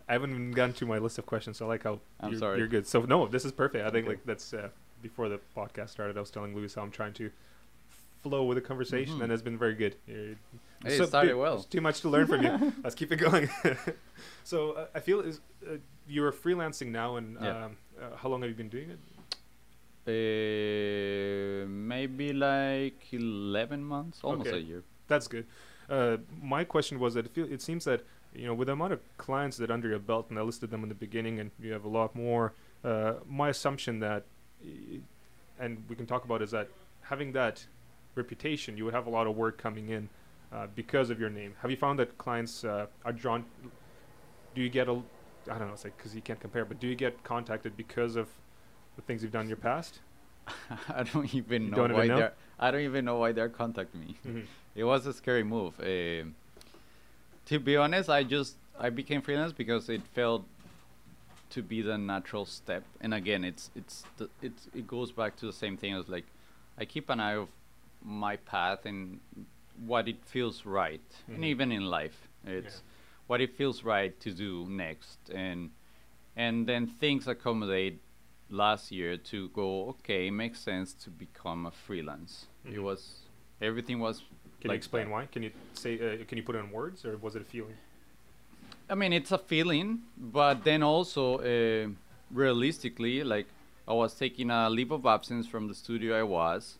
I haven't even gotten to my list of questions. So I like how I'm you're, sorry. you're good. So no, this is perfect. I think Okay. like that's uh, before the podcast started. I was telling Luis how I'm trying to flow with the conversation, Mhm. and it's been very good. Hey, so it started good. well. Too much to learn from you. Let's keep it going. so uh, I feel is uh, you're freelancing now, and Yeah. um, uh, how long have you been doing it? Uh, maybe like 11 months, almost Okay. a year. That's good. Uh, my question was that it, seems that you know with the amount of clients that under your belt, and I listed them in the beginning, and you have a lot more. Uh, my assumption that, and we can talk about is that having that reputation, you would have a lot of work coming in uh, because of your name. Have you found that clients uh, are drawn? Do you get a, I don't know, it's like because you can't compare, but do you get contacted because of the things you've done in your past? I don't even You know don't even why know? they're. I don't even know why they're contacting me. Mhm. it was a scary move. Um to be honest, I just I became freelance because it felt to be the natural step. And again, it's it's the, it's it goes back to the same thing as like I keep an eye of my path and what it feels right, and Mhm. even in life, it's what it feels right to do next, and and then things accommodate last year to go okay it makes sense to become a freelance it Mhm. was everything was Can you explain that. why? Can you say? Uh, can you put it in words, or was it a feeling? I mean, it's a feeling, but then also uh, realistically, like I was taking a leave of absence from the studio I was,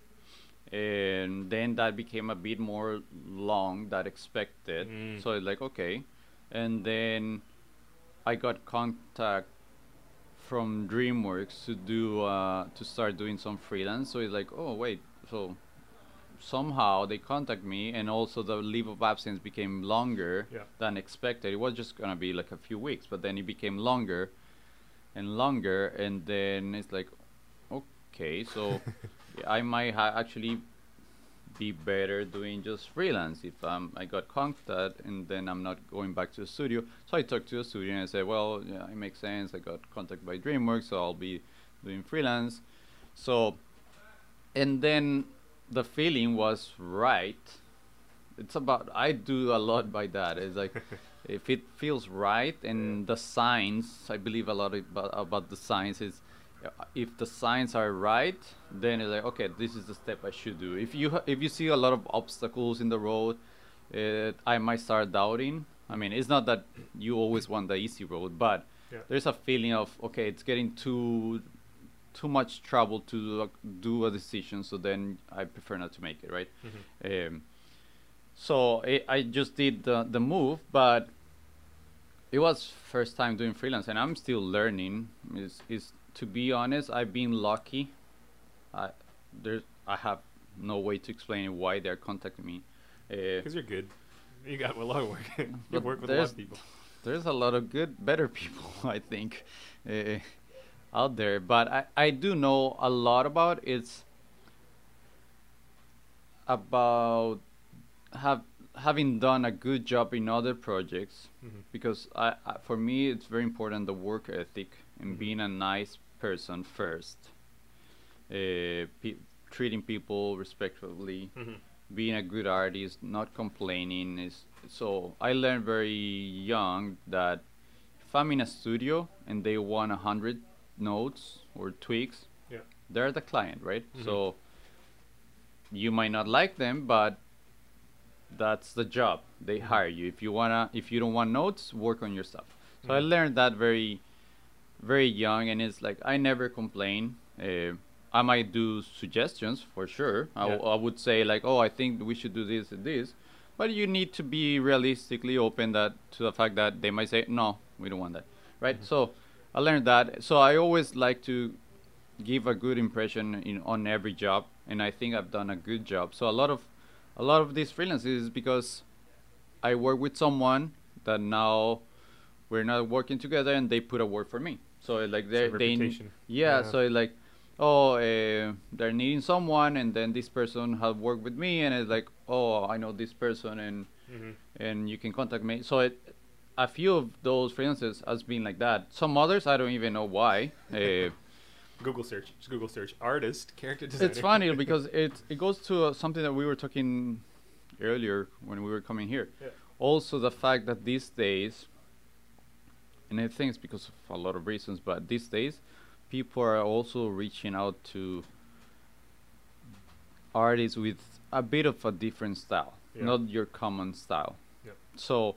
and then that became a bit more long than expected. Mm. So it's like okay, and then I got contact from DreamWorks to do uh, to start doing some freelance. So it's like oh wait, so somehow they contact me, and also the leave of absence became longer Yeah. than expected. It was just gonna be like a few weeks, but then it became longer and longer, and then it's like, okay, so I might ha- actually be better doing just freelance if um, I got contacted and then I'm not going back to the studio. So I talked to the studio and I said, well, yeah, it makes sense. I got contacted by DreamWorks, so I'll be doing freelance. So, and then the feeling was right. It's about I do a lot by that. It's like if it feels right and the signs, I believe a lot about, about the signs is uh, if the signs are right, then it's like okay, this is the step I should do. If you if you see a lot of obstacles in the road, uh, I might start doubting. I mean, it's not that you always want the easy road, but Yeah. there's a feeling of okay, it's getting too too much trouble to uh, do a decision, so then I prefer not to make it, right? Mhm. Um, so I, I just did the, the move, but it was first time doing freelance, and I'm still learning. Is is to be honest, I've been lucky. I there I have no way to explain why they're contacting me. Uh, Because you're good. You got a lot of work. you work with a lot of people. there's a lot of good, better people, I think, uh, out there. But I, I do know a lot about it's about have having done a good job in other projects Mhm. because I, I for me it's very important the work ethic and Mhm. being a nice person first, uh, pe- treating people respectfully Mhm. being a good artist, not complaining is so I learned very young that if I'm in a studio and they want a hundred notes or tweaks, Yeah. they're the client, right? Mhm. So you might not like them, but that's the job. They Mhm. hire you. If you wanna if you don't want notes, work on your stuff. So I Mhm. learned that very very young and it's like I never complain. Uh, I might do suggestions for sure. I, w- Yeah. I would say like, oh, I think we should do this and this, but you need to be realistically open that to the fact that they might say no, we don't want that, right? Mhm. So I learned that. So I always like to give a good impression in on every job, and I think I've done a good job. So a lot of a lot of these freelances is because I work with someone that now we're not working together, and they put a word for me. So like they they yeah, Yeah. so like oh uh, they're needing someone, and then this person have worked with me, and it's like oh I know this person, and hmm and you can contact me. So it a few of those freelancers has been like that. Some others I don't even know why. Uh, Google search. Just Google search. Artist, character designer. it's funny because it it goes to uh, something that we were talking earlier when we were coming here. Yeah. Also, the fact that these days, and I think it's because of a lot of reasons, but these days, people are also reaching out to artists with a bit of a different style, Yeah. not your common style. Yep. So,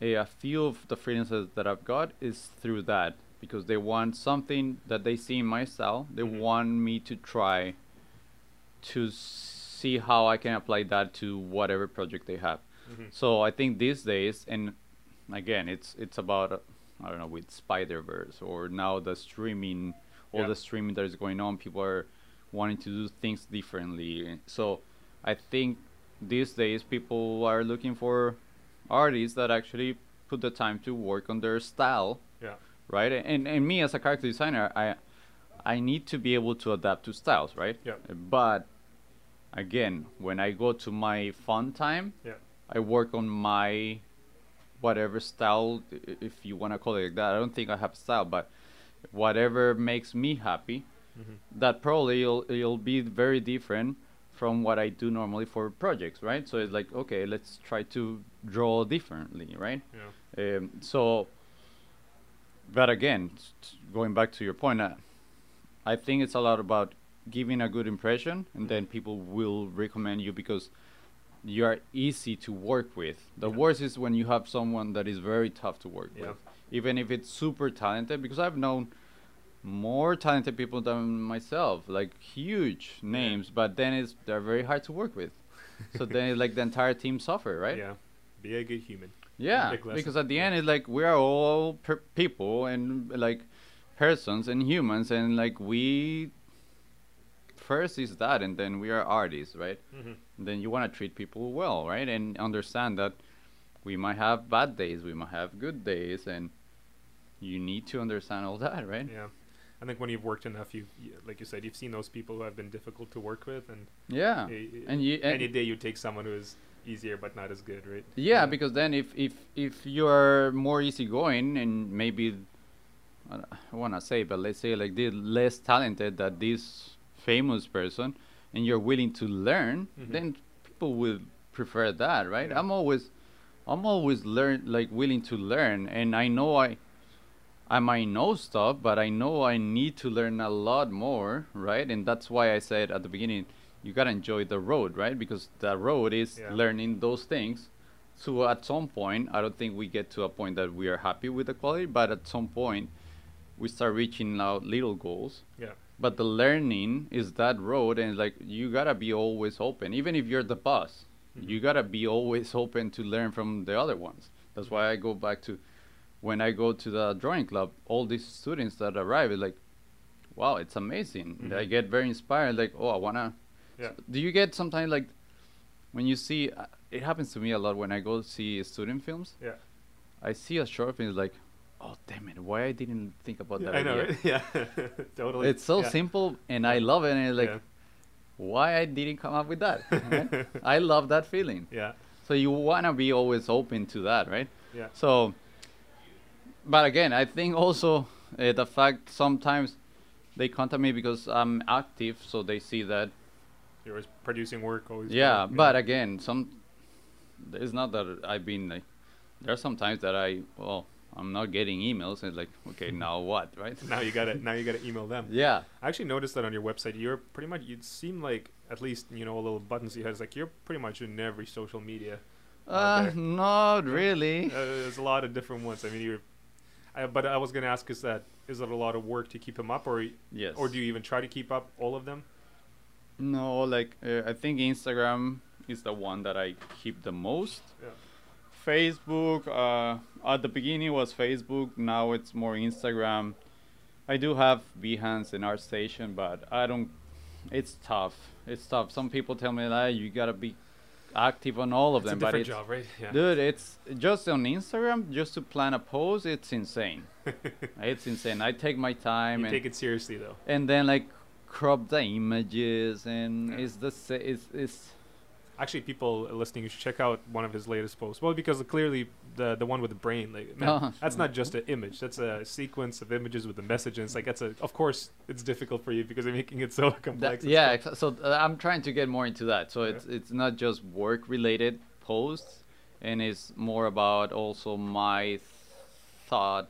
a, a few of the freelancers that I've got is through that because they want something that they see in my style. They Mhm. want me to try to see how I can apply that to whatever project they have. Mhm. So I think these days, and again, it's it's about uh, I don't know with Spider Verse or now the streaming, all Yeah. the streaming that is going on. People are wanting to do things differently. So I think these days people are looking for artists that actually put the time to work on their style, Yeah. right? And and me as a character designer, I I need to be able to adapt to styles, right? Yeah. But again, when I go to my fun time, Yeah. I work on my whatever style, if you want to call it like that. I don't think I have a style, but whatever makes me happy, Mhm. that probably it'll, it'll be very different from what I do normally for projects, right? So it's like, okay, let's try to draw differently, right? Yeah. Um, so, but again, going back to your point, uh, I think it's a lot about giving a good impression, and then people will recommend you because you are easy to work with. The Yeah. worst is when you have someone that is very tough to work Yeah. with, even if it's super talented. Because I've known more talented people than myself, like huge names, but then it's they're very hard to work with. so then it's like the entire team suffer, right? Yeah. Be a good human. Yeah, because at the end it's like we are all per- people and like persons and humans, and like we first is that, and then we are artists, right? hmm then you want to treat people well, right? And understand that we might have bad days, we might have good days, and you need to understand all that, right? Yeah. I think when you've worked enough, you like you said, you've seen those people who have been difficult to work with, and Yeah, and you and any day you take someone who is easier but not as good, right? Yeah, because then if if if you're more easygoing and maybe I want to say, but let's say like the less talented that this famous person, and you're willing to learn, Mhm. then people will prefer that, right? Yeah. I'm always, I'm always learn like willing to learn, and I know I, I might know stuff, but I know I need to learn a lot more, right? And that's why I said at the beginning, you gotta enjoy the road, right? Because the road is Yeah. learning those things. So at some point, I don't think we get to a point that we are happy with the quality, but at some point, we start reaching out little goals. Yeah. But the learning is that road, and like you gotta be always open, even if you're the boss. Mhm. You gotta be always open to learn from the other ones. That's why I go back to when I go to the drawing club. All these students that arrive, is like, wow, it's amazing. I Mhm. get very inspired. Like, oh, I wanna. Yeah. Do you get sometimes like when you see? Uh, it happens to me a lot when I go see student films. Yeah. I see a short film, it's like, oh damn it, why I didn't think about that. I know, idea?" right? Yeah. totally. It's so Yeah. simple, and I love it. And it's like, Yeah. why I didn't come up with that? right? I love that feeling. Yeah. So you wanna be always open to that, right? Yeah. So, but again, I think also uh, the fact sometimes they contact me because I'm active, so they see that. You're always producing work. Always. Yeah, but again, some it's not that I've been like. There are some times that I well, I'm not getting emails, and it's like, okay, now what, right? now you gotta now you gotta email them. Yeah. I actually noticed that on your website. You're pretty much. You seem like at least you know a little buttons you have. It's like you're pretty much in every social media. Uh, not really. Uh, there's a lot of different ones. I mean, you're. I, but I was gonna ask: Is that is it a lot of work to keep them up, or Yes. or do you even try to keep up all of them? No, like uh, I think Instagram is the one that I keep the most. Yeah. Facebook, uh, at the beginning was Facebook. Now it's more Instagram. I do have Behance and ArtStation, but I don't. It's tough. It's tough. Some people tell me that you gotta be active on all of It's them. but it's, job, right? Yeah. dude, it's just on Instagram just to plan a post. It's insane. it's insane. I take my time you and take it seriously though. and then like crop the images and Yeah. it's the it's it's Actually, people listening, you should check out one of his latest posts. Well, because clearly the the one with the brain, like man, Uh-huh. that's not just an image. That's a sequence of images with the message, and it's like that's a. Of course, it's difficult for you because you're making it so complex. and yeah. stuff. So uh, I'm trying to get more into that. So Yeah. it's it's not just work related posts, and it's more about also my thought,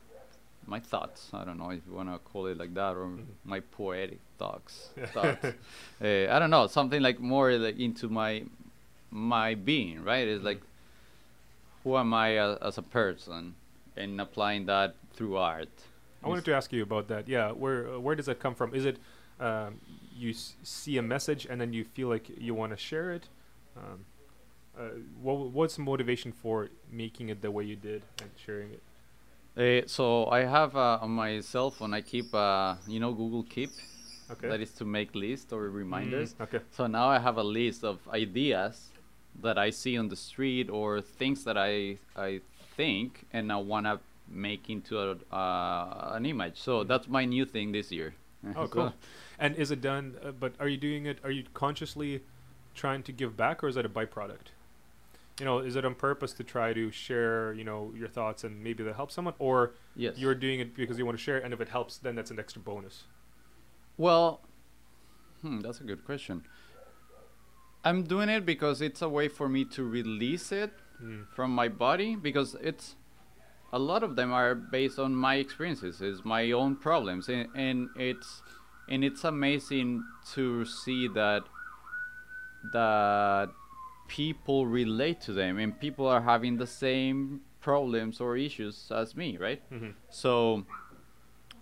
my thoughts. I don't know if you want to call it like that or Mhm. my poetic thoughts. thoughts. uh, I don't know something like more like into my my being, right? It's like who am I uh, as a person, and applying that through art. I wanted to ask you about that. Yeah, where uh, where does that come from? Is it um, you s- see a message and then you feel like you want to share it? Um, uh, what what's the motivation for making it the way you did and sharing it? Uh, so I have uh, on my cell phone. I keep, uh, you know, Google Keep. Okay. That is to make lists or reminders. Mm, okay. So now I have a list of ideas that I see on the street or things that I I think and I wanna make into a, uh, an image. So Mhm. that's my new thing this year. Oh, So- cool. And is it done? Uh, but are you doing it? Are you consciously trying to give back, or is that a byproduct? You know, is it on purpose to try to share, you know, your thoughts and maybe that helps someone, or Yes. you're doing it because you want to share, and if it helps, then that's an extra bonus. Well, hmm, that's a good question. I'm doing it because it's a way for me to release it Mm. from my body because it's a lot of them are based on my experiences is my own problems and, and it's and it's amazing to see that that people relate to them and people are having the same problems or issues as me right hmm so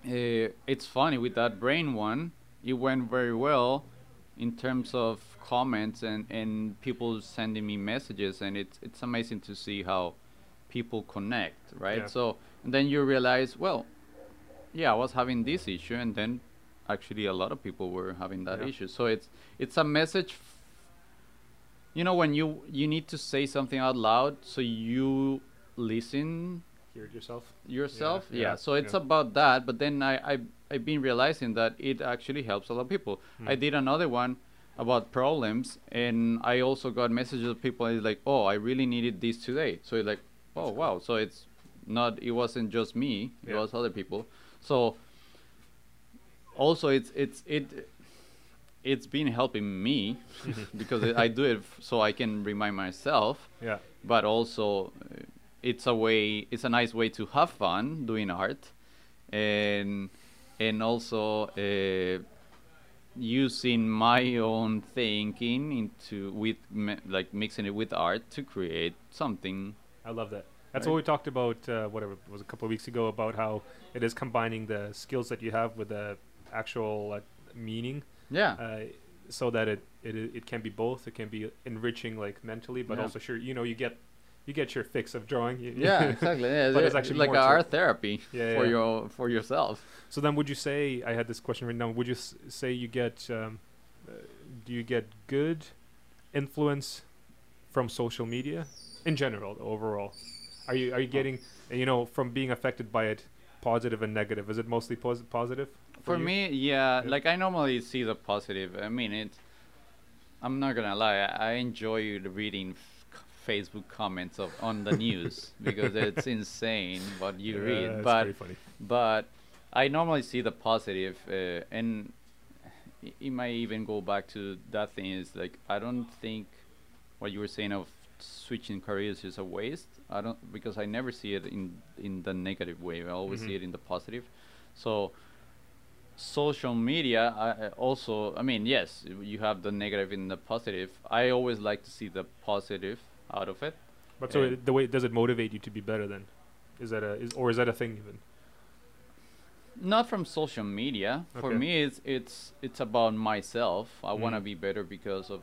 uh, it's funny with that brain one it went very well in terms of comments and, and people sending me messages and it's it's amazing to see how people connect right Yeah. so and then you realize well yeah i was having this issue and then actually a lot of people were having that Yeah. issue so it's it's a message f- you know when you you need to say something out loud so you listen Hear it yourself. yourself yeah, yeah, so it's about that but then I, I i've been realizing that it actually helps a lot of people i Mm. did another one about problems and i also got messages of people is like oh i really needed this today so it's like oh That's cool. wow so it's not it wasn't just me it Yeah. was other people so also it's it's it it's been helping me because i do it so i can remind myself Yeah. but also uh, it's a way it's a nice way to have fun doing art and and also uh, using my own thinking into with like mixing it with art to create something I love that. That's Right. what we talked about. Uh, whatever it was a couple of weeks ago about how it is combining the skills that you have with the actual uh, meaning, yeah uh, so that it, it it can be both. It can be enriching like mentally, but Yeah. also sure you know you get you get your fix of drawing. you- yeah exactly yeah, But it's actually like art therapy Yeah, for yeah. your for yourself So then, would you say I had this question written down? Would you s- say you get um, uh, do you get good influence from social media in general, overall? Are you are you getting uh, you know from being affected by it, positive and negative? Is it mostly pos- positive? For you? me, yeah, Yeah. like I normally see the positive. I mean, it. I'm not gonna lie. I, I enjoy reading Facebook comments of on the news because it's insane what you Yeah, read. But but I normally see the positive, uh, and it might even go back to that thing. Is like I don't think what you were saying of switching careers is a waste. I don't because I never see it in in the negative way. I always see Mhm. it in the positive. So social media I also i mean yes you have the negative and the positive i always like to see the positive out of it But so it, the way does it motivate you to be better then? Is that a is or is that a thing even? not from social media for me it's it's it's about myself i want to be better because of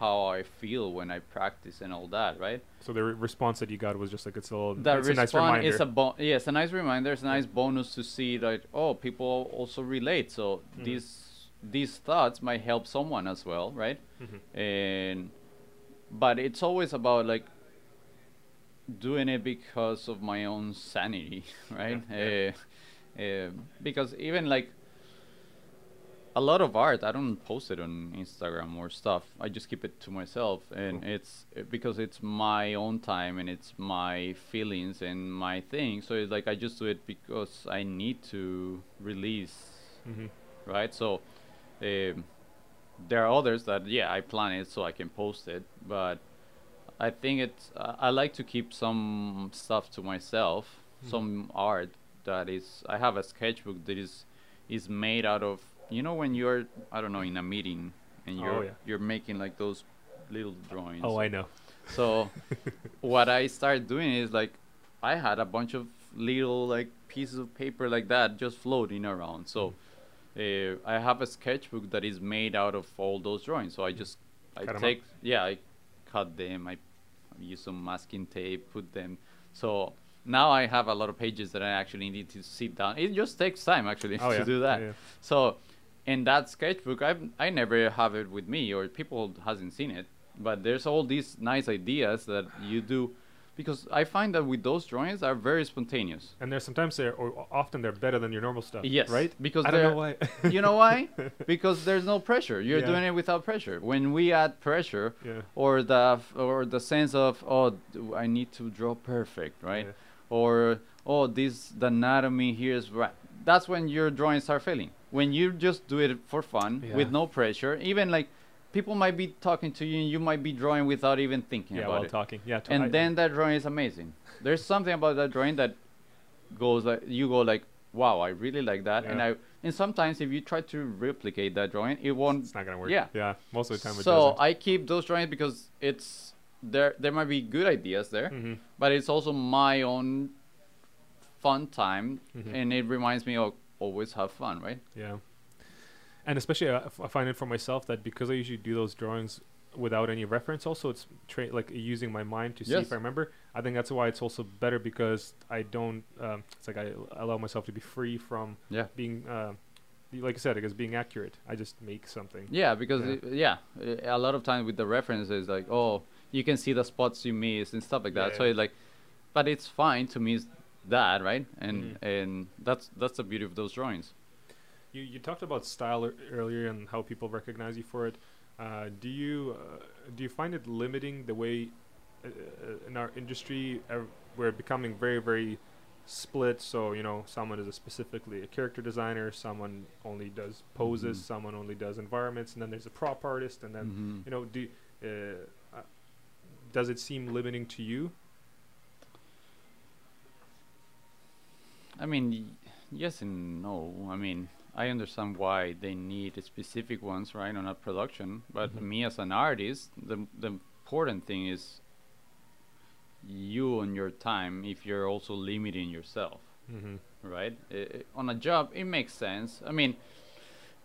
how i feel when i practice and all that right So the re- response that you got was just like it's a little. that it's a nice response reminder. is a bo- yes a nice reminder it's a nice bonus to see that oh people also relate so Mhm. these these thoughts might help someone as well right Mhm. and but it's always about like doing it because of my own sanity, right? Yeah, Uh, uh, because even like a lot of art, I don't post it on Instagram or stuff. I just keep it to myself, and it's because it's my own time and it's my feelings and my thing. So it's like I just do it because I need to release hmm right? So um, there are others that yeah I plan it so I can post it, but I think it's uh, I like to keep some stuff to myself, Mhm. some art that is I have a sketchbook that is is made out of you know when you're I don't know in a meeting and Oh, you're yeah. you're making like those little drawings. Oh, I know. So what I started doing is like I had a bunch of little like pieces of paper like that just floating around. So uh, I have a sketchbook that is made out of all those drawings. So I just I Cut take yeah I cut them. I use some masking tape, put them. So now I have a lot of pages that I actually need to sit down. It just takes time actually Oh, to yeah. do that. Yeah, yeah. So in that sketchbook, I I never have it with me or people hasn't seen it, but there's all these nice ideas that you do, because I find that with those drawings are very spontaneous. And there's sometimes they're, or often they're better than your normal stuff. Yes, Right? because I don't know why. you know why? Because there's no pressure. You're Yeah. doing it without pressure. When we add pressure, yeah. or the or the sense of oh I need to draw perfect, right? Yeah. Or oh this the anatomy here is right. That's when your drawings start failing. When you just do it for fun with no pressure, even like people might be talking to you and you might be drawing without even thinking about it. Yeah, about while it. talking. Yeah. and I- then that drawing is amazing. There's something about that drawing that goes like you go like wow I really like that and I and sometimes if you try to replicate that drawing it won't it's not gonna work. yeah. Yeah. Most of the time it so. I keep those drawings because it's there. There might be good ideas there, Mhm. but it's also my own fun time, Mhm. and it reminds me of always have fun, right? Yeah. And especially, uh, f- I find it for myself that because I usually do those drawings without any reference, also it's tra- like using my mind to see Yes. if I remember. I think that's why it's also better because I don't. Um, it's like i allow myself to be free from Yeah. being, uh, like I said, because being accurate. I just make something. Yeah, because Yeah. it- yeah, a lot of times with the references, like oh, you can see the spots you miss and stuff like that. Yeah, So yeah. it like, but it's fine to miss that, right? And Mhm. and that's that's the beauty of those drawings. You you talked about style ear- earlier and how people recognize you for it. Uh, do you uh, do you find it limiting the way uh, uh, in our industry uh, we're becoming very very split? So you know, someone is a specifically a character designer, someone only does poses, Mhm. someone only does environments, and then there's a prop artist, and then Mhm. you know, do uh, uh, does it seem limiting to you? I mean, y- yes and no. I mean, I understand why they need specific ones, right, on a production. But Mhm. me as an artist, the the important thing is you and your time. If you're also limiting yourself, Mm-hmm. right, I- I- on a job, it makes sense. I mean,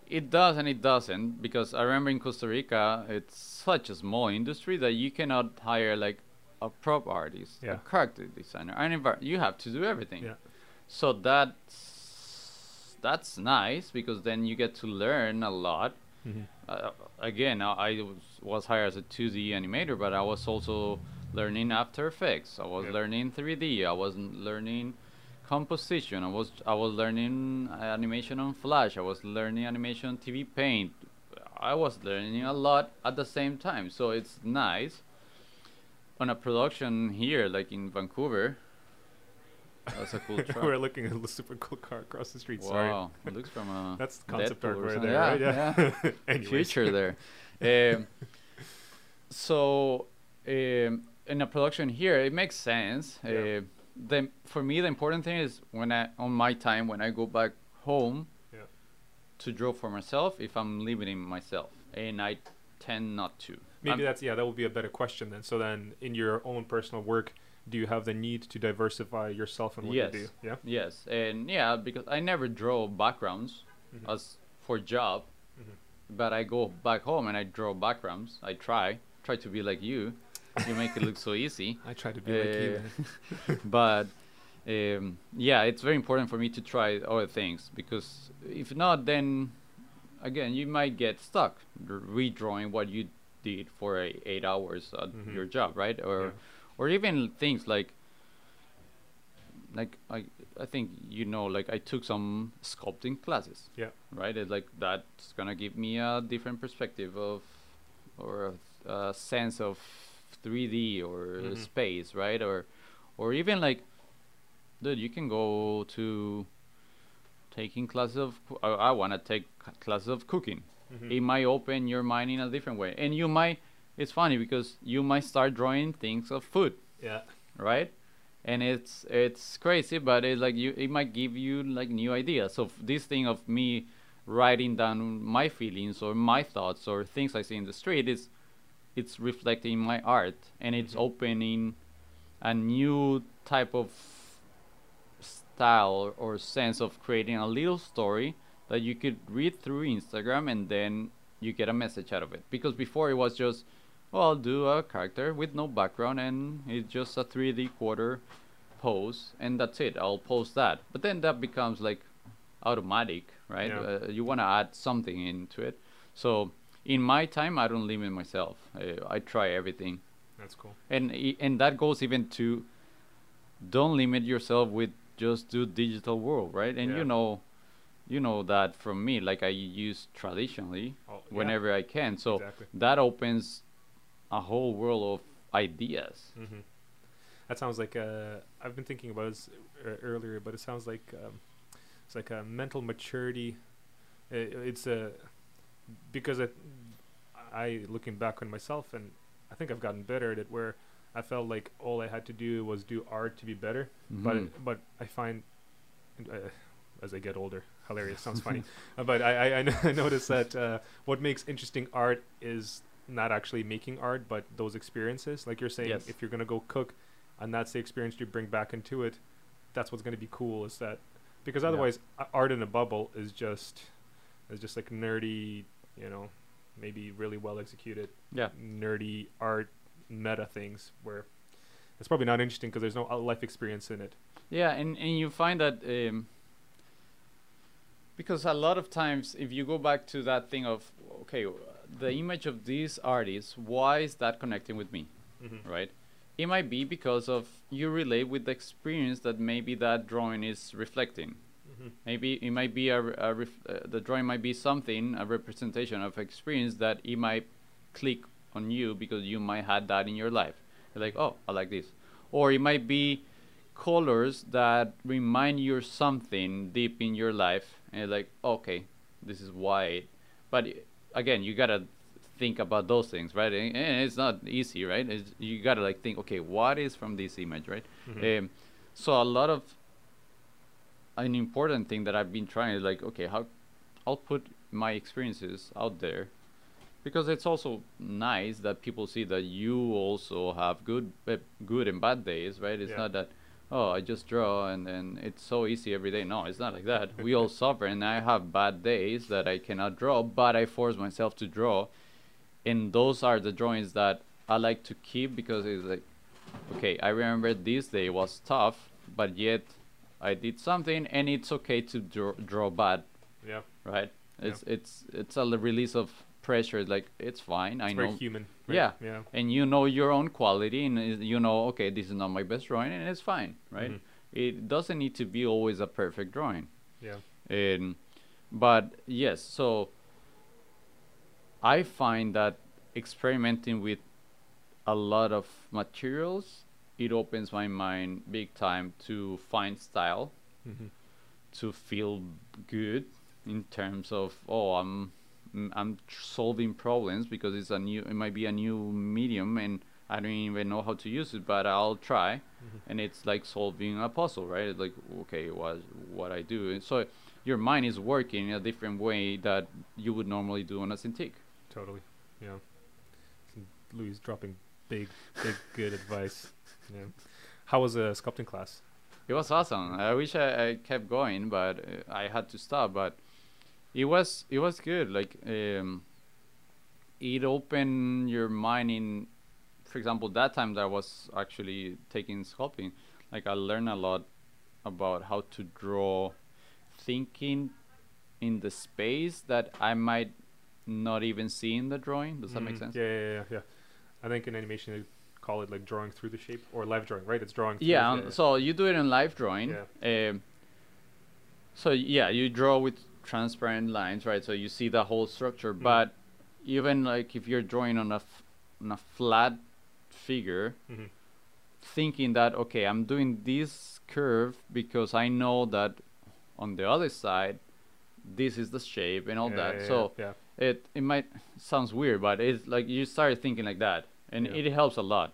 it does and it doesn't because I remember in Costa Rica, it's such a small industry that you cannot hire like a prop artist, Yeah. a character designer, an envir- You have to do everything. Yeah. So that's that's nice because then you get to learn a lot. Mm-hmm. Uh, again, I, I was, was hired as a 2D animator, but I was also learning After Effects. I was Yep. learning 3D. I was learning composition. I was I was learning animation on Flash. I was learning animation on TV Paint. I was learning a lot at the same time. So it's nice. On a production here, like in Vancouver, that's a cool truck. We're looking at a super cool car across the street. Sorry. Wow, it looks from a That's concept art Deadpool or right there, Yeah, right? Yeah. Anyways. future there. Um, so um, in a production here, it makes sense. Yeah. Uh, the for me, the important thing is when I on my time when I go back home Yeah. to draw for myself. If I'm limiting myself, and I tend not to. Maybe I'm- that's yeah. That would be a better question then. So then, in your own personal work, do you have the need to diversify yourself and what Yes. you do? Yeah. Yes, and yeah, because I never draw backgrounds Mhm. as for job, Mhm. but I go back home and I draw backgrounds. I try, try to be like you. You make it look so easy. I try to be like you. Uh, but um, yeah, it's very important for me to try other things because if not, then again you might get stuck redrawing what you did for a eight hours at Mhm. your job, right? Or Yeah. Or even things like like I I think you know like I took some sculpting classes. Yeah. Right? It's like that's gonna give me a different perspective of or a, a sense of 3D or Mhm. space, right? Or or even like dude, you can go to taking classes of I, I want to take classes of cooking Mhm. it might open your mind in a different way and you might it's funny because you might start drawing things of food yeah. right and it's it's crazy but it's like you it might give you like new ideas so this thing of me writing down my feelings or my thoughts or things i see in the street is it's reflecting my art and it's Mhm. opening a new type of style or, or sense of creating a little story that you could read through instagram and then you get a message out of it because before it was just well, I'll do a character with no background and it's just a 3D quarter pose and that's it. I'll post that. But then that becomes like automatic, right? Yeah. Uh, you want to add something into it. So in my time, I don't limit myself. I, I try everything. That's cool. And and that goes even to don't limit yourself with just do digital world, right? And Yeah. you know you know that from me like I use traditionally Oh, yeah. whenever I can. So Exactly. that opens a whole world of ideas. hmm That sounds like uh, I've been thinking about this uh, earlier, but it sounds like um, it's like a mental maturity. I it's a because it, I looking back on myself, and I think I've gotten better at it. Where I felt like all I had to do was do art to be better, but Mhm. it, but I find uh, as I get older, hilarious sounds funny, uh, but I I, I, no- I notice that uh, what makes interesting art is not actually making art, but those experiences. Like you're saying, Yes. if you're gonna go cook, and that's the experience you bring back into it, that's what's gonna be cool. Is that because otherwise, a- art in a bubble is just is just like nerdy, you know, maybe really well executed yeah. nerdy art meta things where it's probably not interesting because there's no uh, life experience in it. Yeah, and, and you find that um, because a lot of times, if you go back to that thing of, okay, the image of this artist, why is that connecting with me, Mm-hmm. right? It might be because of you relate with the experience that maybe that drawing is reflecting. Mm-hmm. Maybe it might be a, a ref- uh, the drawing might be something, a representation of experience that it might click on you because you might had that in your life. You're like, oh, I like this. Or it might be colors that remind you something deep in your life, and you're like, okay, this is why. But again, you gotta think about those things, right? And, and it's not easy, right? It's, you gotta like think, okay, what is from this image, right? Mhm. Um, so a lot of an important thing that I've been trying is like, okay, how I'll put my experiences out there because it's also nice that people see that you also have good uh, good and bad days, right? It's Yeah. not that oh, I just draw and then it's so easy every day. No, it's not like that. we all suffer and I have bad days that I cannot draw, but I force myself to draw. And those are the drawings that I like to keep because it's like okay, I remember this day was tough, but yet I did something and it's okay to draw, draw bad, Yeah, right? It's it's it's a release of pressure. Like it's fine. I it's know, human. right? Yeah. yeah, and you know your own quality, and you know, okay, this is not my best drawing, and it's fine, right? Mhm. It doesn't need to be always a perfect drawing. yeah. And but yes, so I find that experimenting with a lot of materials, it opens my mind big time to find style, Mm-hmm. to feel good in terms of oh I'm I'm solving problems because it's a new it might be a new medium and I don't even know how to use it but I'll try Mhm. and it's like solving a puzzle right It's like okay what what I do and so your mind is working in a different way that you would normally do on a Cintiq Totally. Yeah. Luis dropping big, big, good advice. Yeah. How was a sculpting class? It was awesome. I wish I, I kept going, but uh, I had to stop. But it was it was good. Like um, it opened your mind in, for example, that time that I was actually taking sculpting. Like I learned a lot about how to draw, thinking in the space that I might not even see in the drawing. Does that make Mhm. sense? Yeah, yeah, yeah, yeah. I think in animation they call it like drawing through the shape or live drawing, right? It's drawing. Through Yeah. the- um, So you do it in live drawing. Um, so yeah, you draw with transparent lines, right? So you see the whole structure. Mhm. But even like if you're drawing on a f- on a flat figure, Mhm. thinking that okay, I'm doing this curve because I know that on the other side, this is the shape and all Yeah, that. yeah, so yeah. it it might sounds weird, but it's like you start thinking like that, and it helps a lot.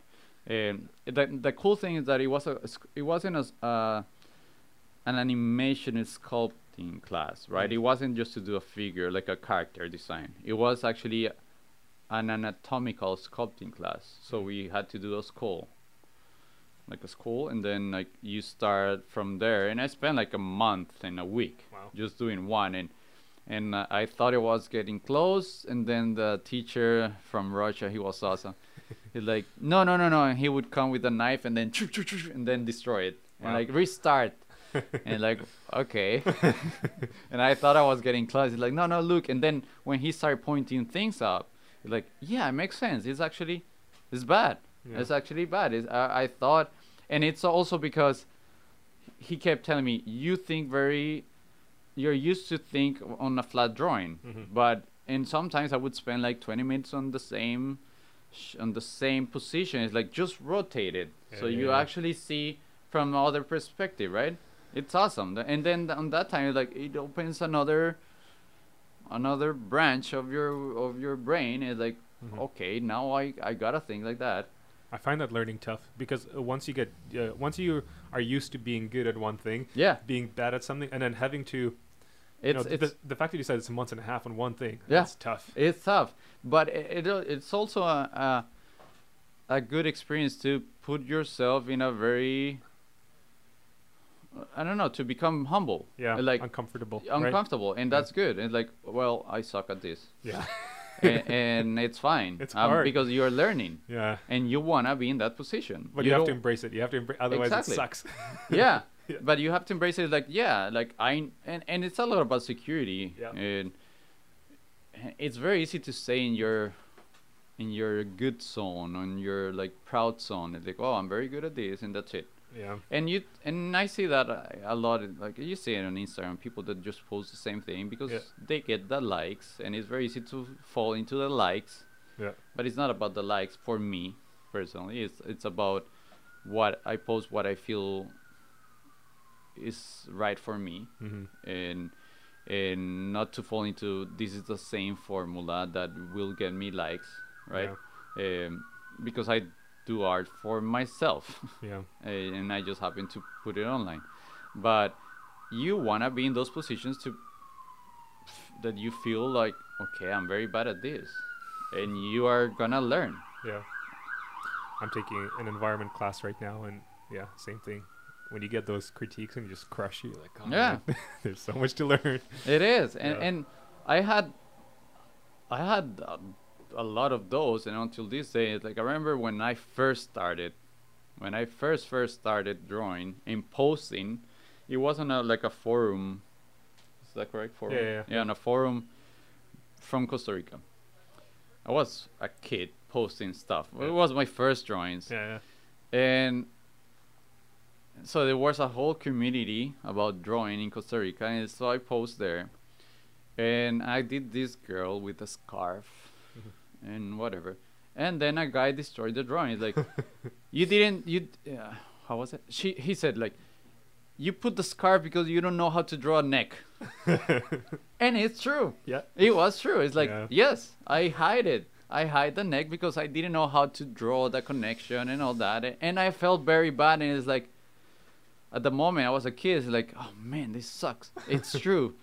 And the the cool thing is that it was a it wasn't as uh, an animation sculpting class, right? Mm. It wasn't just to do a figure like a character design. It was actually an anatomical sculpting class. So we had to do a skull, like a skull, and then like you start from there. And I spent like a month and a week Wow. just doing one and and uh, I thought it was getting close and then the teacher from Russia he was awesome he's like no no no no and he would come with a knife and then and then destroy it and like restart and like okay. And I thought I was getting close he's like no no look. And then when he started pointing things up like yeah it makes sense. It's actually it's bad. Yeah. it's actually bad. It's, I, I thought and it's also because he kept telling me you think very you're used to think on a flat drawing. Mhm. but and sometimes i would spend like 20 minutes on the same sh- on the same position. It's like just rotate it. So you Yeah. actually see from other perspective right it's awesome and then on that time like it opens another another branch of your of your brain it's like Mhm. okay now i i gotta think like that I find that learning tough because uh, once you get uh, once you are used to being good at one thing, yeah being bad at something, and then having to it's know, it's the, the fact that you said it's a month and a half on one thing, Yeah. it's tough. It's tough, but it, it it's also a, a a good experience to put yourself in a very I don't know to become humble, Yeah, like uncomfortable. right? uncomfortable, and Yeah. that's good. And like, well, I suck at this, Yeah, and, and it's fine. It's um, hard. because you're learning, yeah. and you wanna be in that position. But you, have to embrace it. You have to embrace. Otherwise, Exactly. it sucks. yeah. Yeah. but you have to embrace it like yeah like i and, and it's a lot about security Yeah. and it's very easy to stay in your in your good zone on your like proud zone it's like oh i'm very good at this and that's it yeah. and you and i see that uh, a lot in- like you see it on instagram people that just post the same thing because Yeah. they get the likes and it's very easy to fall into the likes Yeah. but it's not about the likes for me personally it's it's about what i post what i feel is right for me hmm and and not to fall into this is the same formula that will get me likes right um, because i do art for myself Yeah. uh, and i just happen to put it online but you want to be in those positions to that you feel like okay i'm very bad at this and you are gonna learn Yeah. I'm taking an environment class right now, and yeah, same thing. When you get those critiques and you just crush you, like, oh, Yeah. man, there's so much to learn. It is, and Yeah. and I had, I had a, a lot of those, and until this day, it's like I remember when I first started, when I first first started drawing and posting, it wasn't a, like a forum. Is that correct? Forum. Yeah, yeah, yeah. yeah, on a forum from Costa Rica. I was a kid posting stuff. Yeah. It was my first drawings Yeah. yeah and so there was a whole community about drawing in Costa Rica, and so I posed there, and I did this girl with a scarf. And whatever, and then a guy destroyed the drawing. He's like, "You didn't, you, uh, how was it?" She, he said like, "You put the scarf because you don't know how to draw a neck," and it's true. Yeah. It was true. It's like, Yeah. yes, I hide it. I hide the neck because I didn't know how to draw the connection and all that. And I felt very bad. And it's like, at the moment I was a kid, it's like, oh man, this sucks. It's true.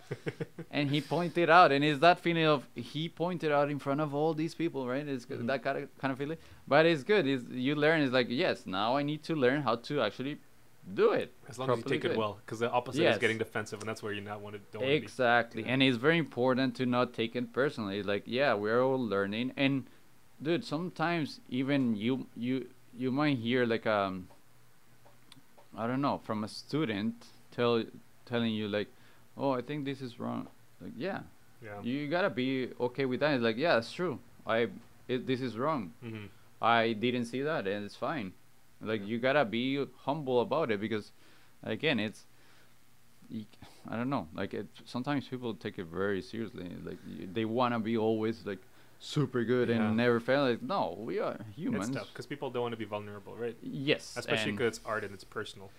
and he pointed out, and it's that feeling of he pointed out in front of all these people, right? It's Mhm. that kind of, kind of feeling. But it's good. Is you learn. It's like, yes, now I need to learn how to actually do it. As long as you take it well, because the opposite Yes. is getting defensive, and that's where you not want to. Don't be. Exactly. And it's very important to not take it personally. Like, yeah, we're all learning and dude, sometimes even you you you might hear like um I don't know, from a student tell telling you like, "Oh, I think this is wrong." Like, yeah. Yeah. You gotta be okay with that. It's like, yeah, it's true. I it, this is wrong. hmm I didn't see that, and it's fine. Like you gotta be humble about it because, again, it's. I don't know. Like it, sometimes people take it very seriously. Like they wanna be always like super good Yeah. and never fail. Like no, we are humans. It's tough because people don't want to be vulnerable, right? Yes, Especially because it's art and it's personal.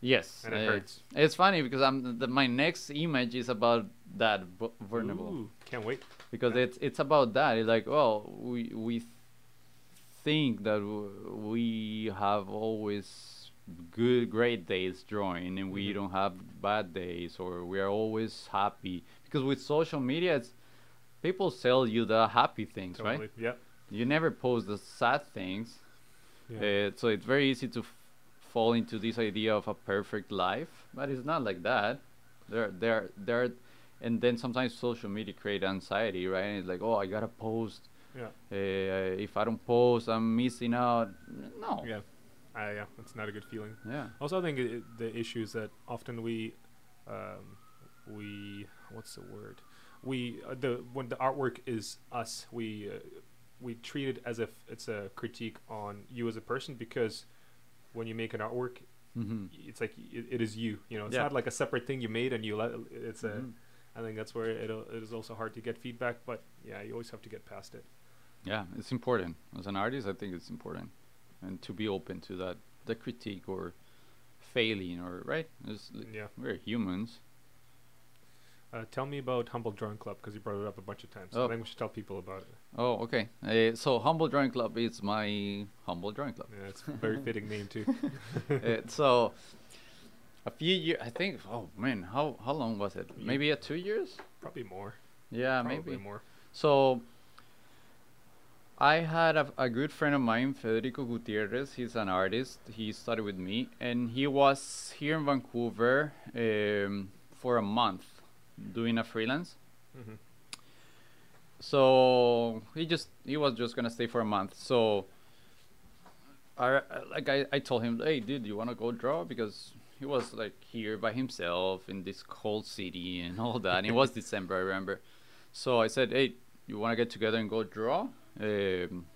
Yes, and it uh, hurts. It's funny because I'm the, my next image is about that vulnerable Ooh, can't wait. because yeah. it's it's about that. It's like, well, we we think that w- we have always good great days drawing and we Mhm. don't have bad days or we are always happy because with social media it's people sell you the happy things Totally. right Yep. you never post the sad things Yeah. uh, so it's very easy to f- fall into this idea of a perfect life, but it's not like that. There, there, there, and then sometimes social media create anxiety, right? And it's like, oh, I gotta post. yeah. Uh, if I don't post, I'm missing out. No. Yeah. Uh, yeah. It's not a good feeling. Yeah. Also, I think i the issue is that often we, um, we what's the word? We uh, the when the artwork is us, we uh, we treat it as if it's a critique on you as a person because when you make an artwork, Mm-hmm. it's like it, it is you. You know, it's Yeah. not like a separate thing you made and you let. It's a. Mhm. I think that's where it it is also hard to get feedback, but yeah, you always have to get past it. Yeah, it's important. As an artist, I think it's important, and to be open to that, the critique or failing or right. It's, Yeah. We're humans. Uh, tell me about Humble Drawing Club because you brought it up a bunch of times. Oh. I think we should tell people about it. Oh, okay. Uh, so humble drawing club is my humble drawing club. Yeah, it's a very fitting name too. uh, so a few years i think oh man how how long was it maybe uh, two years Probably more. yeah Probably maybe more. so i had a, a good friend of mine federico gutierrez he's an artist he studied with me and he was here in vancouver um, for a month doing a freelance. Hmm so he just he was just gonna stay for a month. So I like I, I told him hey dude you wanna go draw? Because he was like here by himself in this cold city and all that. And it was December I remember. So I said hey you wanna get together and go draw? Um,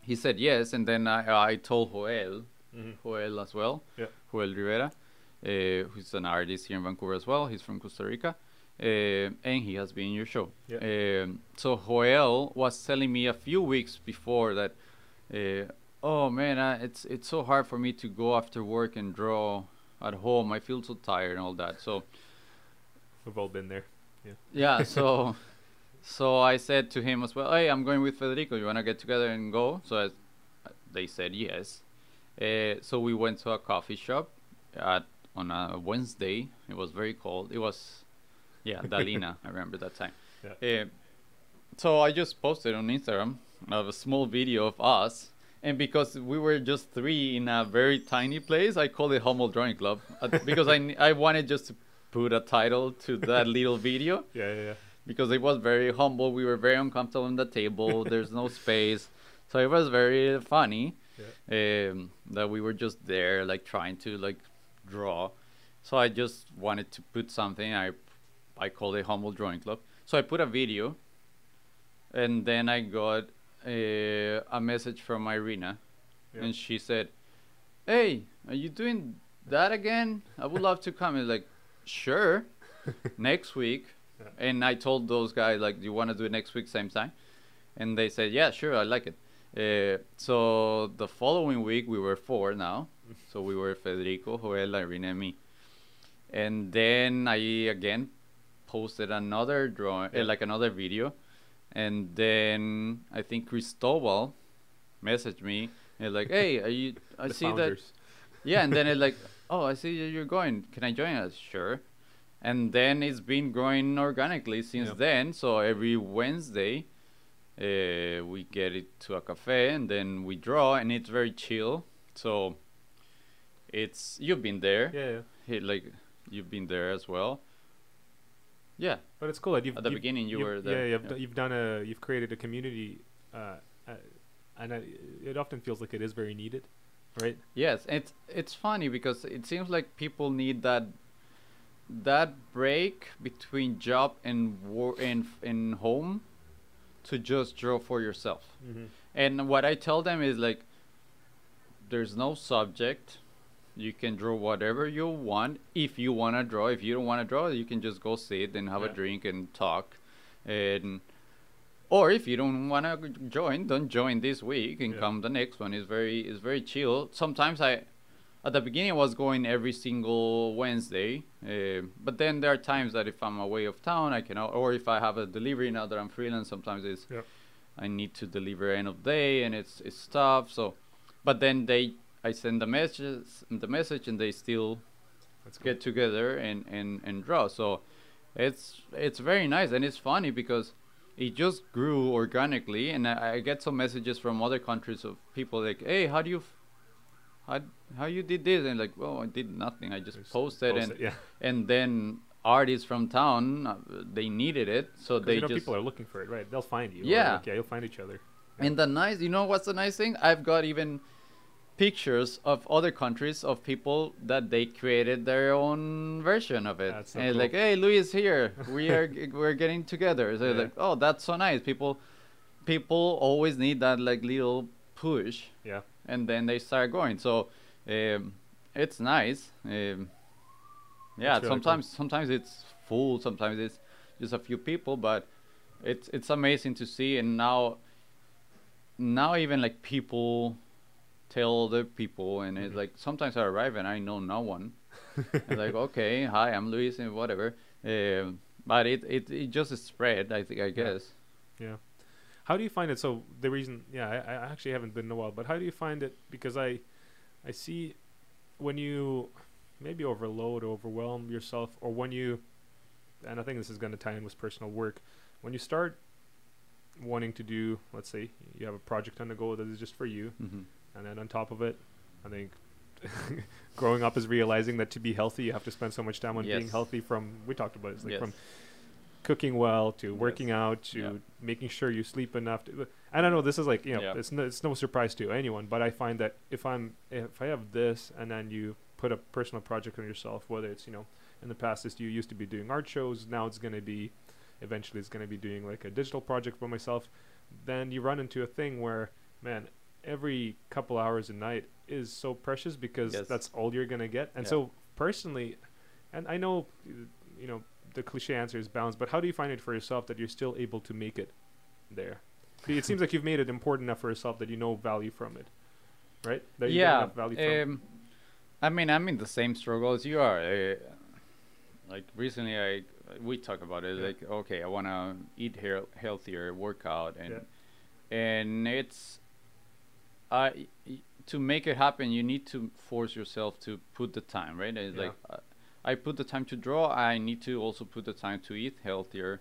he said yes. And then I, I told Joel hmm Joel as well. Yeah. Joel Rivera, uh, who's an artist here in Vancouver as well. He's from Costa Rica, uh, and he has been in your show. Yeah. Um, so Joel was telling me a few weeks before that, uh, oh man, uh, it's it's so hard for me to go after work and draw at home. I feel so tired and all that. So We've all been there. yeah, so so I said to him as well, "Hey, I'm going with Federico. You wanna get together and go?" So I, they said yes. Uh, so we went to a coffee shop at on a Wednesday. It was very cold. It was, yeah, Dalina. I remember that time. Yeah. Uh, so I just posted on Instagram of a small video of us. And because we were just three in a very tiny place, I called it Humble Drawing Club uh, because I, I wanted just to put a title to that little video Yeah, yeah, yeah. because it was very humble. We were very uncomfortable on the table. There's no space, so it was very funny um, that we were just there, like trying to like draw. So I just wanted to put something. I I called it Humble Drawing Club. So I put a video, and then I got a, a message from Irina, Yeah. and she said, "Hey, are you doing that again? I would love to come." And like, sure, next week. Yeah. And I told those guys like, "Do you want to do it next week, same time?" And they said, "Yeah, sure, I like it." Uh, so the following week we were four now, so we were Federico, Joel, Irina, and me. And then I again posted another drawing, Yeah. uh, like another video, and then I think Cristobal messaged me and like, "Hey, are you? I see that." Yeah, and then it like, "Oh, I see you're going. Can I join us?" Sure. And then it's been growing organically since Yeah. then. So every Wednesday, uh, we get it to a cafe and then we draw, and it's very chill. So it's you've been there, Yeah, yeah. Like you've been there as well. Yeah, But it's cool that you've At the you've- beginning you were there, Yeah, you've, yeah. d- you've done a you've created a community, uh, uh, and uh, it often feels like it is very needed, right? Yes, it's it's funny because it seems like people need that that break between job and war and and home to just draw for yourself. Mm-hmm. And what I tell them is like, there's no subject. You can draw whatever you want. If you want to draw, if you don't want to draw, you can just go sit and have a drink and talk. And or if you don't want to join, don't join this week and Yeah. come the next one. It's very it's very chill. Sometimes I, at the beginning, I was going every single Wednesday. Uh, but then there are times that if I'm away of town, I can, or if I have a delivery now that I'm freelance, sometimes it's Yep. I need to deliver end of day and it's it's tough. So, but then they I send the messages the message and they still That's get together and and and draw. So, it's it's very nice and it's funny because it just grew organically and I, I get some messages from other countries of people like, hey, how do you f- how how you did this and like, well, I did nothing. I just Just posted post and yeah. and then artists from town uh, they needed it so they you know, just people are looking for it, right? They'll find you. Yeah. like, yeah, you'll find each other. And the nice, you know what's the nice thing? I've got even pictures of other countries of people that they created their own version of it. That's so and cool. like, hey, Luis here. We are we're getting together. So Yeah. like, oh, that's so nice. People people always need that like little push, Yeah. and then they start going. So um, it's nice. Um, yeah, really cool. sometimes sometimes it's full. Sometimes it's just a few people, but it's it's amazing to see. And now now even like people tell other people and it's Mhm. like sometimes i arrive and i know no one like okay hi i'm luis and whatever um, but it, it it just spread i think i guess Yeah. How do you find it? So the reason, yeah, I, I actually haven't been in a while, but how do you find it? Because I, I see, when you maybe overload or overwhelm yourself, or when you, and I think this is going to tie in with personal work, when you start wanting to do, let's say you have a project on the go that is just for you, hmm and then on top of it, I think growing up is realizing that to be healthy, you have to spend so much time on being healthy. From we talked about it, it's like Yes. from cooking well to Yes. working out to Yeah. making sure you sleep enough. To, and I know this is like you know Yeah. it's no, it's no surprise to anyone, but I find that if I'm if I have this and then you put a personal project on yourself, whether it's you know in the past this you used to be doing art shows, now it's going to be eventually it's going to be doing like a digital project for myself, then you run into a thing where man every couple hours a night is so precious because Yes. that's all you're going to get. And Yeah. so personally, and I know you know the cliche answer is balance, but how do you find it for yourself that you're still able to make it there? It seems like you've made it important enough for yourself that you know value from it, right? That you get yeah value from. um, i mean i'm in the same struggle as you are uh, like recently i we talk about it Yeah. like okay i want to eat heal- healthier work out and Yeah. and it's uh, to make it happen you need to force yourself to put the time right it's Yeah. like uh, i put the time to draw i need to also put the time to eat healthier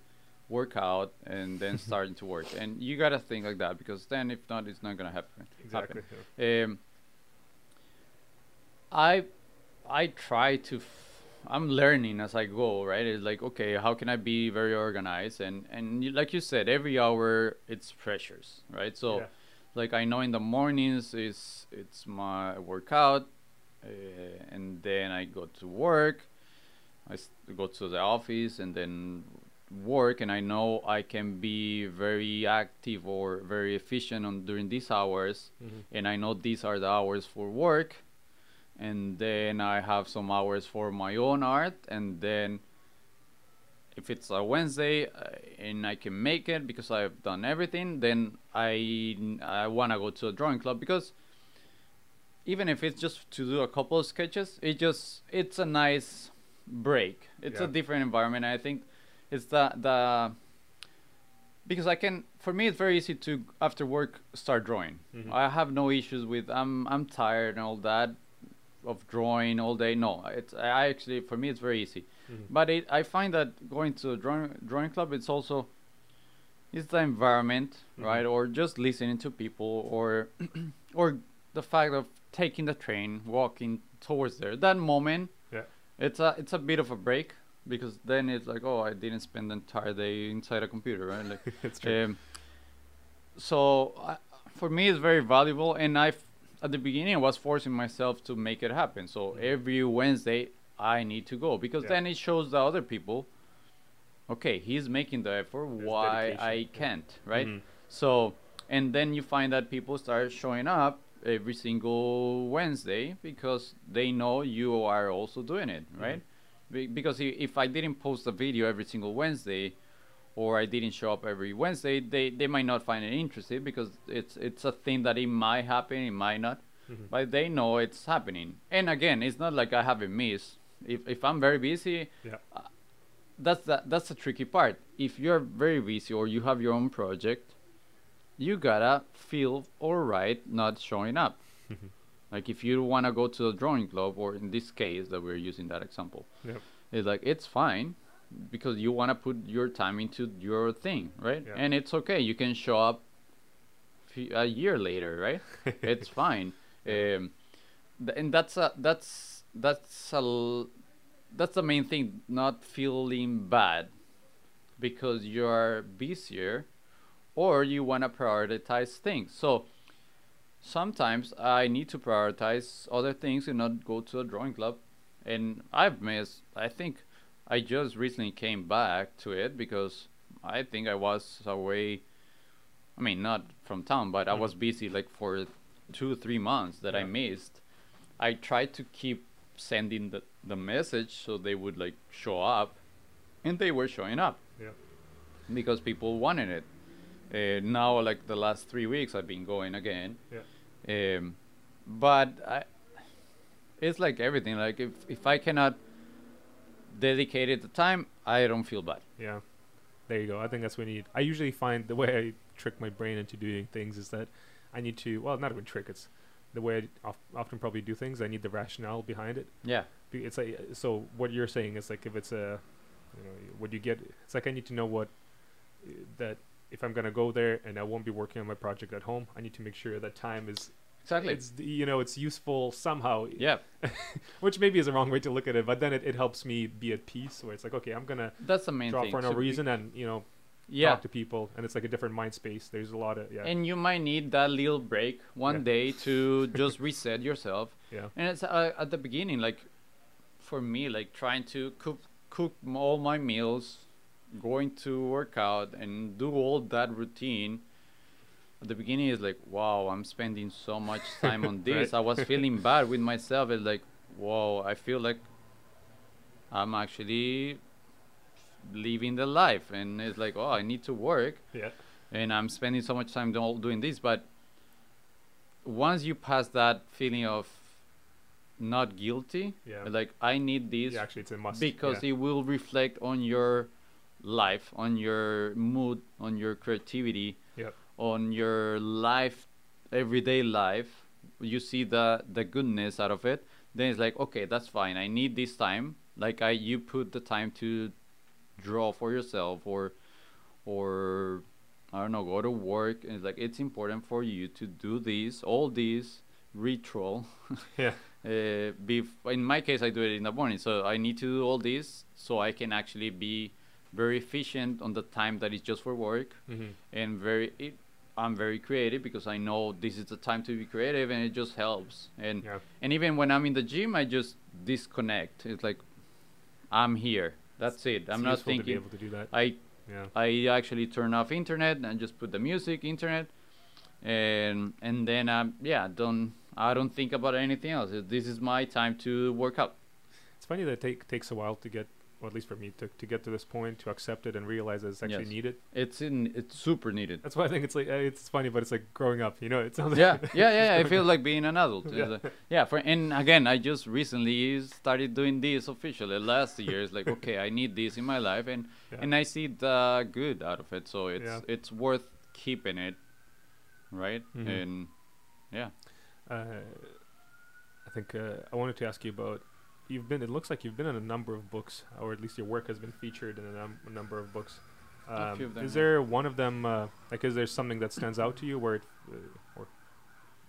work out and then starting to work and you gotta think like that because then if not it's not gonna happen Exactly. happen. yeah. um, I I try to f- I'm learning as I go, right? It's like okay, how can I be very organized and and like you said, every hour it's pressures, right? So Yeah. Like I know in the mornings is it's my workout, uh, and then I go to work. I go to the office and then work, and I know I can be very active or very efficient on during these hours Mhm. and I know these are the hours for work, and then I have some hours for my own art, and then if it's a Wednesday uh, and I can make it because I've done everything, then I I want to go to a drawing club because even if it's just to do a couple of sketches, it just it's a nice break. It's a different environment. I think it's the the because I can for me it's very easy to after work start drawing. Mhm. I have no issues with I'm I'm tired and all that of drawing all day. No, it's I actually for me it's very easy. Mhm. But it, I find that going to a drawing drawing club it's also it's the environment, Mhm. right? Or just listening to people or or the fact of taking the train, walking towards there. That moment Yeah. it's a it's a bit of a break because then it's like, oh, I didn't spend the entire day inside a computer, right? Like it's true. um, so I, for me, it's very valuable, and I, at the beginning, I was forcing myself to make it happen. So Mhm. every Wednesday, I need to go because Yeah. then it shows the other people. Okay, he's making the effort. There's why dedication, I can't, right? Mhm. So, and then you find that people start showing up every single Wednesday because they know you are also doing it, right? Be- because if I didn't post a video every single Wednesday, or I didn't show up every Wednesday, they, they might not find it interesting because it's it's a thing that it might happen, it might not, Mhm. but they know it's happening. And again, it's not like I haven't missed. If if I'm very busy, Yeah. that's the, that's the tricky part. If you're very busy or you have your own project, you gotta feel alright not showing up. Mhm. like if you wanna go to the drawing club, or in this case that we're using that example, Yep. it's like it's fine because you wanna put your time into your thing, right? Yeah. And it's okay. You can show up f- a year later, right? it's fine. Um, th- and that's a that's that's a l- that's the main thing. Not feeling bad because you're busier, or you want to prioritize things. So sometimes I need to prioritize other things and not go to a drawing club. And I've missed. I think I just recently came back to it because I think I was away. I mean, not from town, but I Mhm. was busy like for two, three months that I missed. I tried to keep sending the, the message so they would like show up, and they were showing up Yeah. because people wanted it. Uh, now, like the last three weeks, I've been going again. Yeah. Um, but I, it's like everything. Like if if I cannot dedicate it the time, I don't feel bad. Yeah. There you go. I think that's what we need. I usually find the way I trick my brain into doing things is that I need to, well, not even trick, it's the way I of, often probably do things. I need the rationale behind it. Yeah. Be- It's like, so what you're saying is like if it's a, you know, what you get, it's like I need to know what, uh, that if I'm going to go there and I won't be working on my project at home, I need to make sure that time is, Exactly. it's, you know, it's useful somehow. yeah. Which maybe is the wrong way to look at it, but then it, it helps me be at peace where it's like, okay, I'm going to That's the main draw thing. for no So reason and, you know, Yeah. talk to people and it's like a different mind space there's a lot of yeah And you might need that little break one Yeah. day to just reset yourself. yeah And it's uh, at the beginning, like for me, like trying to cook cook all my meals, going to work out, and do all that routine. At the beginning, is like, wow, I'm spending so much time on this. Right. I was feeling bad with myself. It's like, whoa, I feel like I'm actually living the life, and it's like, oh, I need to work yeah and I'm spending so much time do- doing this. But once you pass that feeling of not guilty, yeah like I need this yeah actually it's a must because yeah. it will reflect on your life, on your mood, on your creativity, Yep. on your life, everyday life. You see the the goodness out of it. Then it's like, okay, that's fine. I need this time. Like I, you put the time to draw for yourself, or, or I don't know, go to work. And it's like it's important for you to do this, all these ritual. yeah Uh, in my case, I do it in the morning, so I need to do all this so I can actually be very efficient on the time that is just for work, hmm and very. It, I'm very creative because I know this is the time to be creative, and it just helps. And yeah and even when I'm in the gym, I just disconnect. It's like I'm here. That's it. It's I'm not useful to be thinking. able to do that I yeah I actually turn off internet and just put the music internet, and and then um yeah don't I don't think about anything else. This is my time to work out. it's funny that it take, takes a while to get or at least for me to, to get to this point to accept it and realize that it's actually Yes. needed It's in it's super needed. that's why i think it's like uh, it's funny but it's like growing up you know it sounds yeah, like yeah, yeah. I feel like being an adult. Yeah. like- yeah. For and again, I just recently started doing this officially. Last year, it's like okay, I need this in my life, and yeah. and I see the good out of it. So it's Yeah. it's worth keeping it, right? Mhm. And yeah. uh, I think uh, I wanted to ask you about. You've been. It looks like you've been in a number of books, or at least your work has been featured in a, num- a number of books. Um, of them, is there one of them? Uh, like, is there something that stands out to you, where it, uh, or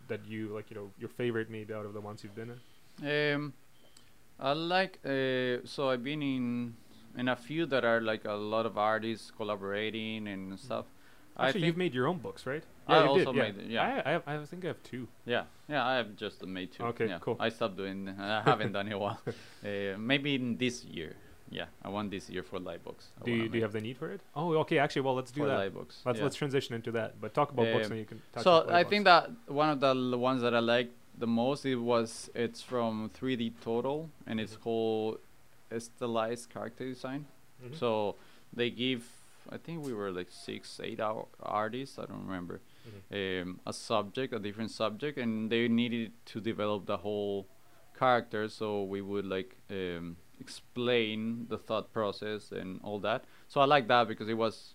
that you like? You know, your favorite maybe out of the ones you've been in. Um, I like uh, so I've been in in a few that are like a lot of artists collaborating and stuff. I Actually, you've made your own books, right? I you also did, made yeah. I, I, have, I think I have two. Yeah, yeah, I have just made two. Okay, yeah. cool. I stopped doing. I haven't done it in a while. Uh, maybe in this year. Yeah, I want this year for Lightbox. I Do you, do you have the need for it? Oh, okay. Actually, well, let's do for that. Lightbox. Let's yeah. let's transition into that. But talk about books, Um, and you can. So I think that one of the ones that I liked the most it was it's from 3D Total and it's Mhm. called Stylized Character Design. Mhm. So they give I think we were like six, eight hour artists, I don't remember, Mhm. um, a subject, a different subject, and they needed to develop the whole character. So we would like um, explain the thought process and all that. So I like that because it was,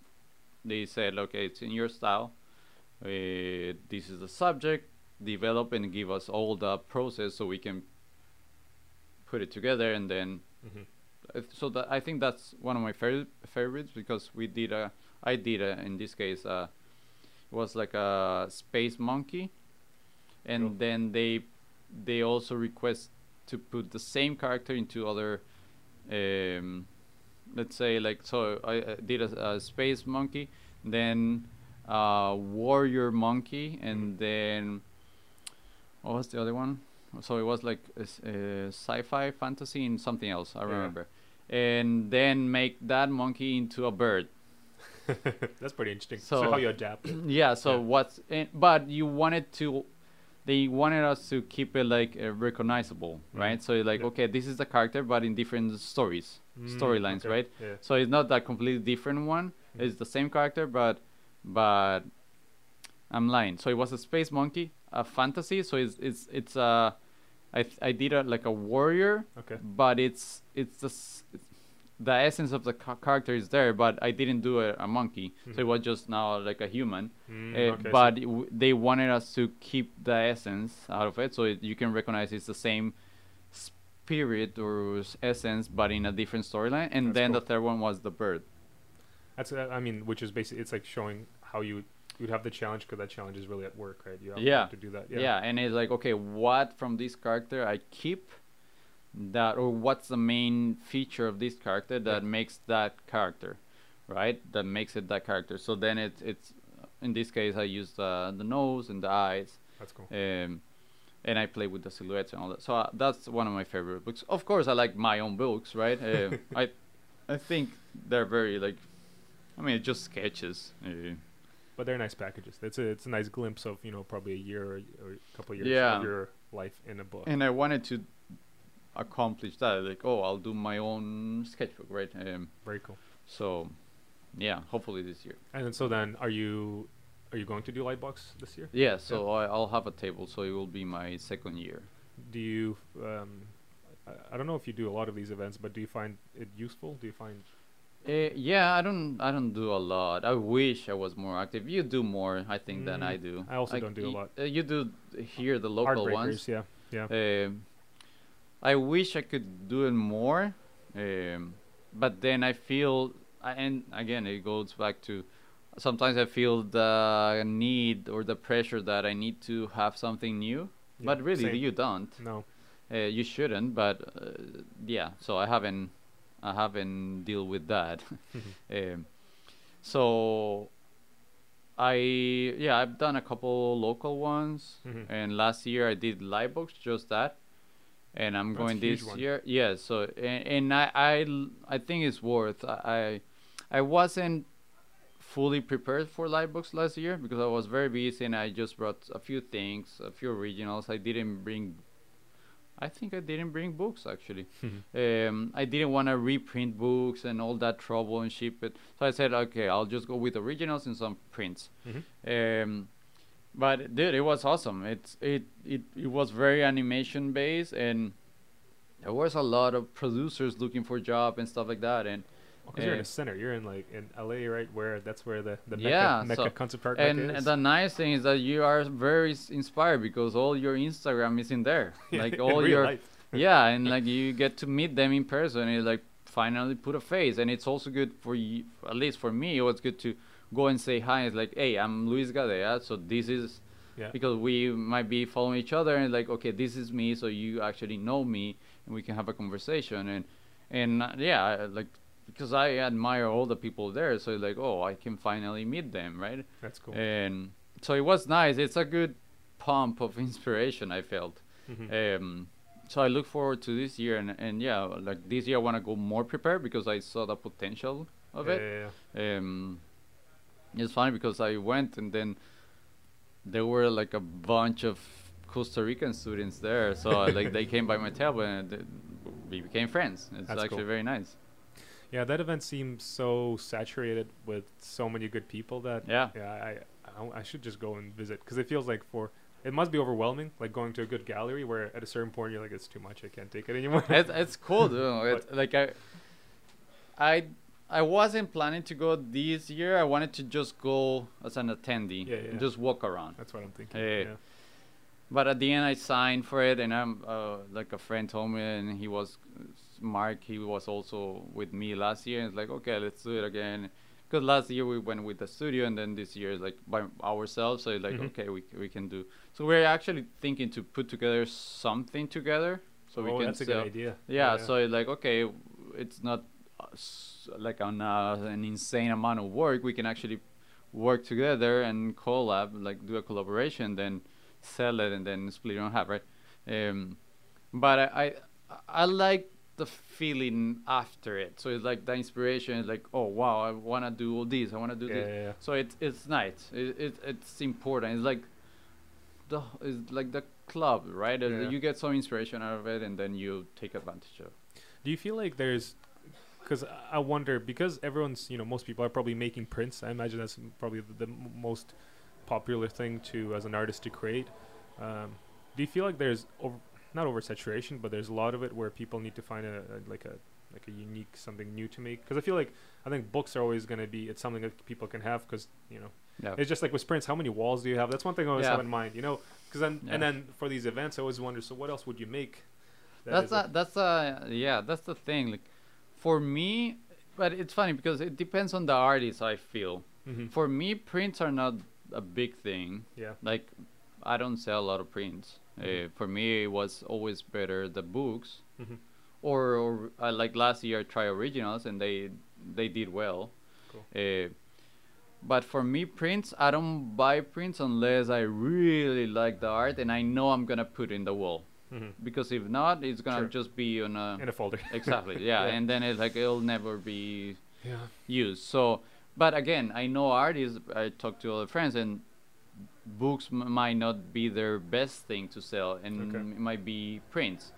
they said, okay, it's in your style. Uh, this is the subject. Develop and give us all the process so we can put it together and then Mhm. Uh, so that I think that's one of my favorite favorites because we did a I did a, in this case uh, it was like a space monkey, and Cool. then they they also request to put the same character into other um, let's say like so I uh, did a, a space monkey, then a warrior monkey, and then what was the other one? So it was like a, s- a sci-fi fantasy and something else. I Yeah. remember, and then make that monkey into a bird. That's pretty interesting. So, So- how you adapt it. yeah. So Yeah. what's in, but you wanted to, they wanted us to keep it like uh, recognizable, Mm. right? So you're like, Yeah. okay, this is the character, but in different stories, Mm, storylines, okay. right? Yeah. So it's not that completely different one. Mhm. It's the same character, but but I'm lying. So it was a space monkey, a fantasy. So it's it's it's a I th- I did a like a warrior, Okay. but it's it's the the essence of the ca- character is there, but I didn't do a, a monkey. So it Mhm. was just now like a human. Mm, Uh, okay, but it w- they wanted us to keep the essence out of it, so it, you can recognize it's the same spirit or essence, but in a different storyline. And That's then the third one was the bird. That's uh, I mean, which is basically it's like showing how you you'd have the challenge because that challenge is really at work, right? You have, Yeah. to do that. Yeah. Yeah. and it's like okay, what from this character I keep that, or what's the main feature of this character that Yeah. makes that character, right? That makes it that character. So then it's it's in this case I use uh, the nose and the eyes. That's cool. um, and I play with the silhouettes and all that. So uh, that's one of my favorite books. Of course, I like my own books, right? Uh, I, I think they're very like, I mean, it's just sketches. Uh, But they're nice packages. It's a it's a nice glimpse of you know probably a year or, or a couple of years Yeah. of your life in a book. and I wanted to accomplish that. Like, oh, I'll do my own sketchbook, right? Um, Very cool. so, yeah, hopefully this year. And then, so then, are you are you going to do Lightbox this year? Yeah, so I, I'll have a table, so it will be my second year. Do you? Um, I, I don't know if you do a lot of these events, but do you find it useful? Do you find? Uh, yeah, I don't. I don't do a lot. I wish I was more active. You do more, I think, than I Mm, do. I also Like, don't do a lot. Uh, you do here the local ones. yeah, yeah. Um, I wish I could do it more, um, but then I feel, and again, it goes back to sometimes I feel the need or the pressure that I need to have something new, yeah, but really same. you don't. No. Uh, you shouldn't, but uh, yeah. So I haven't, I haven't deal with that. um, so I yeah I've done a couple local ones, Mhm. and last year I did Lightbox, just that. And I'm That's going this one. year, yeah. So and, and I I think it's worth. I I wasn't fully prepared for Lightbox last year because I was very busy and I just brought a few things, a few originals. I didn't bring. I think I didn't bring books actually. Um, I didn't want to reprint books and all that trouble and ship it. So I said, okay, I'll just go with originals and some prints. Mhm. Um, but dude, it was awesome. It's it it it was very animation based and there was a lot of producers looking for job and stuff like that. And Because you're in Uh, the center. You're in like in LA, right? Where that's where the the Yeah, Mecca, Mecca so- Concert Park and Mecca is. the nice thing is that you are very inspired because all your Instagram is in there. Like all your life. yeah, and like you get to meet them in person. And like finally put a face, and it's also good for you. At least for me, it was good to go and say hi. It's like, hey, I'm Luis Gadea, so this is Yeah. because we might be following each other, and like, okay, this is me, so you actually know me, and we can have a conversation. And and uh, yeah, like because I admire all the people there, so like, oh, I can finally meet them, right? That's cool. And so it was nice. It's a good pump of inspiration I felt. Mhm. Um, so I look forward to this year, and, and yeah, like this year I want to go more prepared because I saw the potential of yeah, it. yeah, yeah. Um, it's funny because I went and then there were like a bunch of Costa Rican students there, so like they came by my table and th- we became friends. It's That's actually cool. very nice. Yeah, that event seems so saturated with so many good people that Yeah. yeah, I I, I should just go and visit because it feels like for it must be overwhelming, like going to a good gallery where at a certain point you're like it's too much, I can't take it anymore. it's, it's cool though. It, like I, I, I wasn't planning to go this year. I wanted to just go as an attendee Yeah, yeah. and just walk around. That's what I'm thinking. Hey. yeah. But at the end, I signed for it, and I'm uh, like a friend told me, and he was Mark. He was also with me last year. And it's like, okay, let's do it again. Because last year we went with the studio, and then this year is like by ourselves. So it's like, Mhm. okay, we we can do. So we're actually thinking to put together something together, so oh, we can that's a sell. good idea. Yeah, so it's like okay, it's not uh, s- like an uh, an insane amount of work. We can actually work together and collab, like do a collaboration, then sell it and then split it on half, right? Um, but I, I I like the feeling after it. So it's like the inspiration is like, oh wow, I wanna do all this, I wanna do yeah, this. yeah, yeah. So it's it's nice. It, it it's important. It's like the it's like the club, right? Yeah. You get some inspiration out of it, and then you take advantage of. Do you feel like there's because I wonder because everyone's you know most people are probably making prints. I imagine that's probably the, the most popular thing to as an artist to create. Um, do you feel like there's over, not oversaturation, but there's a lot of it where people need to find a, a like a like a unique something new to make? Because I feel like I think books are always going to be it's something that people can have because you know it's just like with sprints. How many walls do you have? That's one thing I always Yeah. have in mind. You know, because then Yeah. and then for these events, I always wonder. So what else would you make? that that's a- that's a yeah that's the thing like for me but it's funny because it depends on the artist i feel Mhm. for me prints are not a big thing yeah. like i don't sell a lot of prints. Uh, for me it was always better the books Mhm. or, or uh, like last year i tried originals and they they did well Cool. uh, but for me prints i don't buy prints unless i really like the art and i know i'm gonna put it in the wall Mhm. because if not it's gonna Sure. just be on a in a folder. exactly yeah, Yeah. and then it's like it'll never be yeah. used so but again i know artists i talk to other friends and books m- might not be their best thing to sell and Okay. it might be prints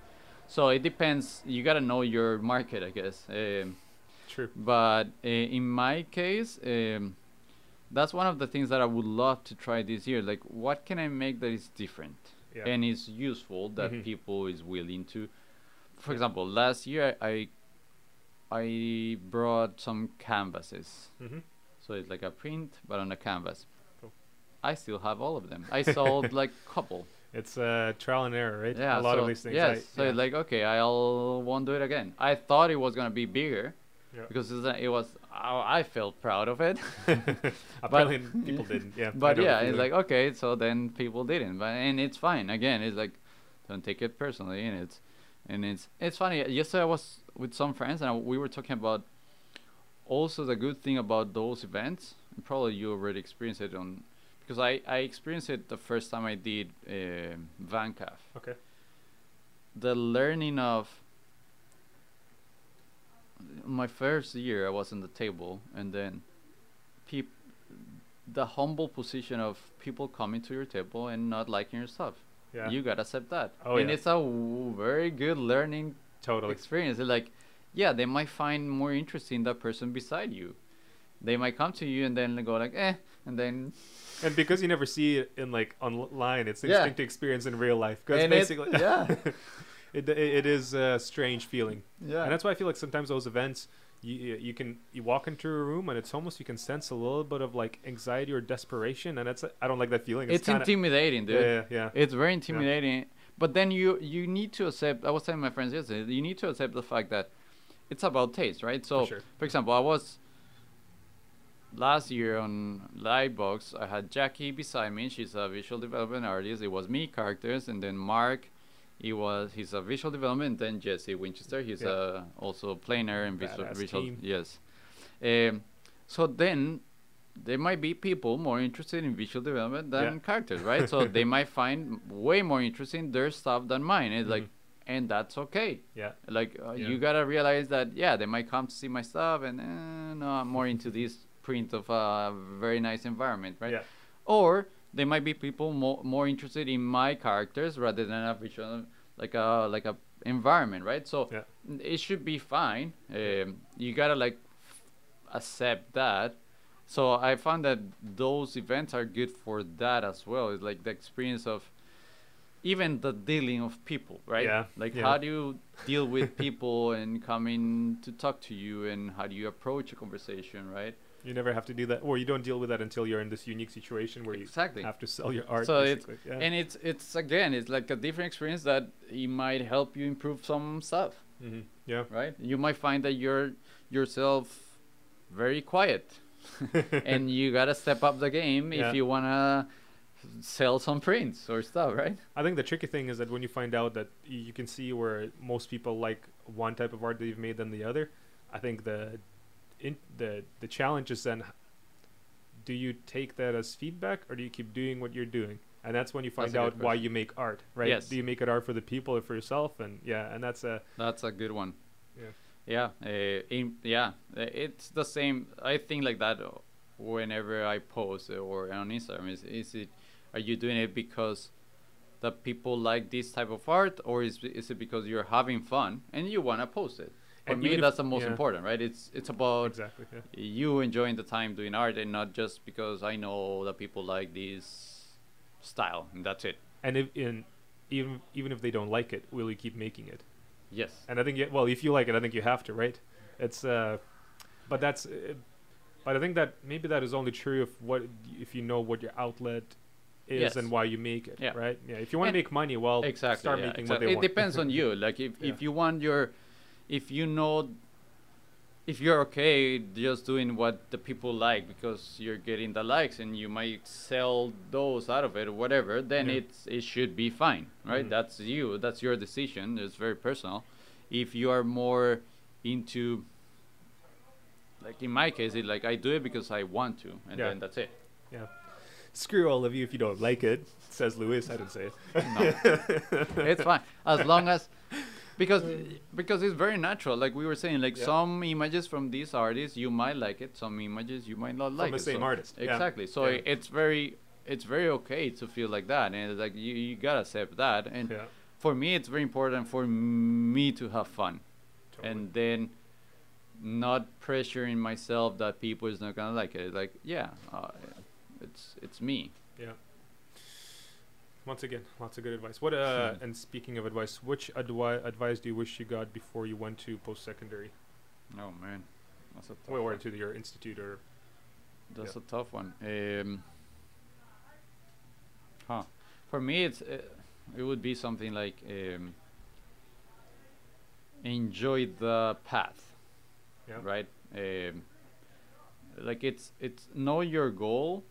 so it depends you gotta know your market i guess um, True. but uh, in my case um, that's one of the things that i would love to try this year like what can i make that is different Yeah. and is useful that Mhm. people is willing to for example last year i i brought some canvases hmm so it's like a print but on a canvas. I still have all of them i sold like couple It's uh, trial and error, right? yeah A lot so of these things. yes I, so yeah. it's like okay i'll won't do it again i thought it was gonna be bigger Yeah. because it was I, I felt proud of it Apparently people didn't. Yeah. But yeah it's like okay so then people didn't but and it's fine again it's like don't take it personally and it's and it's it's funny yesterday i was with some friends and I, we were talking about also the good thing about those events probably you already experienced it on because i i experienced it the first time i did uh, VanCAF Okay. the learning of my first year i was on the table and then peop the humble position of people coming to your table and not liking your stuff Yeah. you gotta accept that Oh, and yeah. it's a w- very good learning totally. experience It's like yeah they might find more interesting that person beside you they might come to you and then go like eh and then And because you never see it in like online, it's Yeah. interesting to experience in real life. Because And it- basically, yeah. it, it is a strange feeling, yeah and that's why I feel like sometimes those events. You, you can you walk into a room and it's almost you can sense a little bit of like anxiety or desperation and it's I don't like that feeling. it's, kinda, intimidating dude Yeah, yeah, yeah. It's very intimidating. But then you you need to accept. I was telling my friends yesterday. You need to accept the fact that it's about taste, right? So, sure. for example, I was last year on Lightbox. I had Jackie beside me. She's a visual development artist. It was me characters, and then Mark he was he's a visual development. Then Jesse Winchester, he's Yeah. uh, also a planer and visual. Visual team. Yes. Um, so then there might be people more interested in visual development than Yeah. characters, right? so they might find way more interesting their stuff than mine. It's like, Mhm. and that's okay. Yeah. Like uh, Yeah. you gotta realize that yeah, they might come to see my stuff, and eh, no, I'm more into this print of a very nice environment, right? Yeah. Or they might be people more more interested in my characters rather than a visual, like a like a environment, right? So Yeah. it should be fine. Um, you gotta like accept that. So I found that those events are good for that as well. It's like the experience of even the dealing of people, right? Yeah, Like yeah. how do you deal with people and coming to talk to you and how do you approach a conversation, right? You never have to do that, or you don't deal with that until you're in this unique situation where you have to sell your art. So it's yeah. and it's it's again it's like a different experience that it might help you improve some stuff, hmm yeah. right? You might find that you're yourself very quiet and you gotta step up the game Yeah. if you wanna sell some prints or stuff, right? I think the tricky thing is that when you find out that you can see where most people like one type of art that you've made than the other, I think the in, the the challenge is then do you take that as feedback or do you keep doing what you're doing? And that's when you find out why you make art, right? Yes. Do you make it art for the people or for yourself? And yeah, and that's a That's a good one. Yeah. Yeah. Uh, in, yeah. uh, It's the same. I think like that whenever I post or on Instagram. Is is it? Are you doing it because the people like this type of art, or is is it because you're having fun and you wanna post it? For And me, that's the most yeah. important, right? It's it's about exactly yeah. you enjoying the time doing art and not just because I know that people like this style and that's it. And if in even even if they don't like it, will you keep making it? Yes. And I think, you, well, if you like it, I think you have to, right? It's, uh, but that's, uh, but I think that maybe that is only true if what if you know what your outlet is Yes. and why you make it, Yeah. right? Yeah. If you want to make money, well, exactly. start yeah, making exactly. what they it want. depends on you. Like if, if you want your, if you know, if you're okay just doing what the people like because you're getting the likes and you might sell those out of it or whatever, then Yeah. it's it should be fine, right? Mhm. That's you. That's your decision. It's very personal. If you are more into like in my case, it like I do it because I want to, and Yeah. then that's it. yeah. Screw all of you if you don't like it, says Luis. I didn't say it. No. it's fine as long as because because it's very natural like we were saying like Yeah. some images from these artists you might like it some images you might not like From the it same so- artist, yeah. exactly so Yeah. it's very it's very okay to feel like that and it's like you, you gotta accept that and Yeah. for me it's very important for me to have fun Totally. and then not pressuring myself that people is not gonna like it like yeah uh, it's it's me Yeah. Once again, lots of good advice. What uh, Hmm. and speaking of advice, which advi- advice do you wish you got before you went to post secondary, oh man that's a tough or, to the, your institute, or That's Yeah. a tough one. Um, huh. For me, it's uh, it would be something like um, enjoy the path, yeah, right? Um, like it's it's know your goal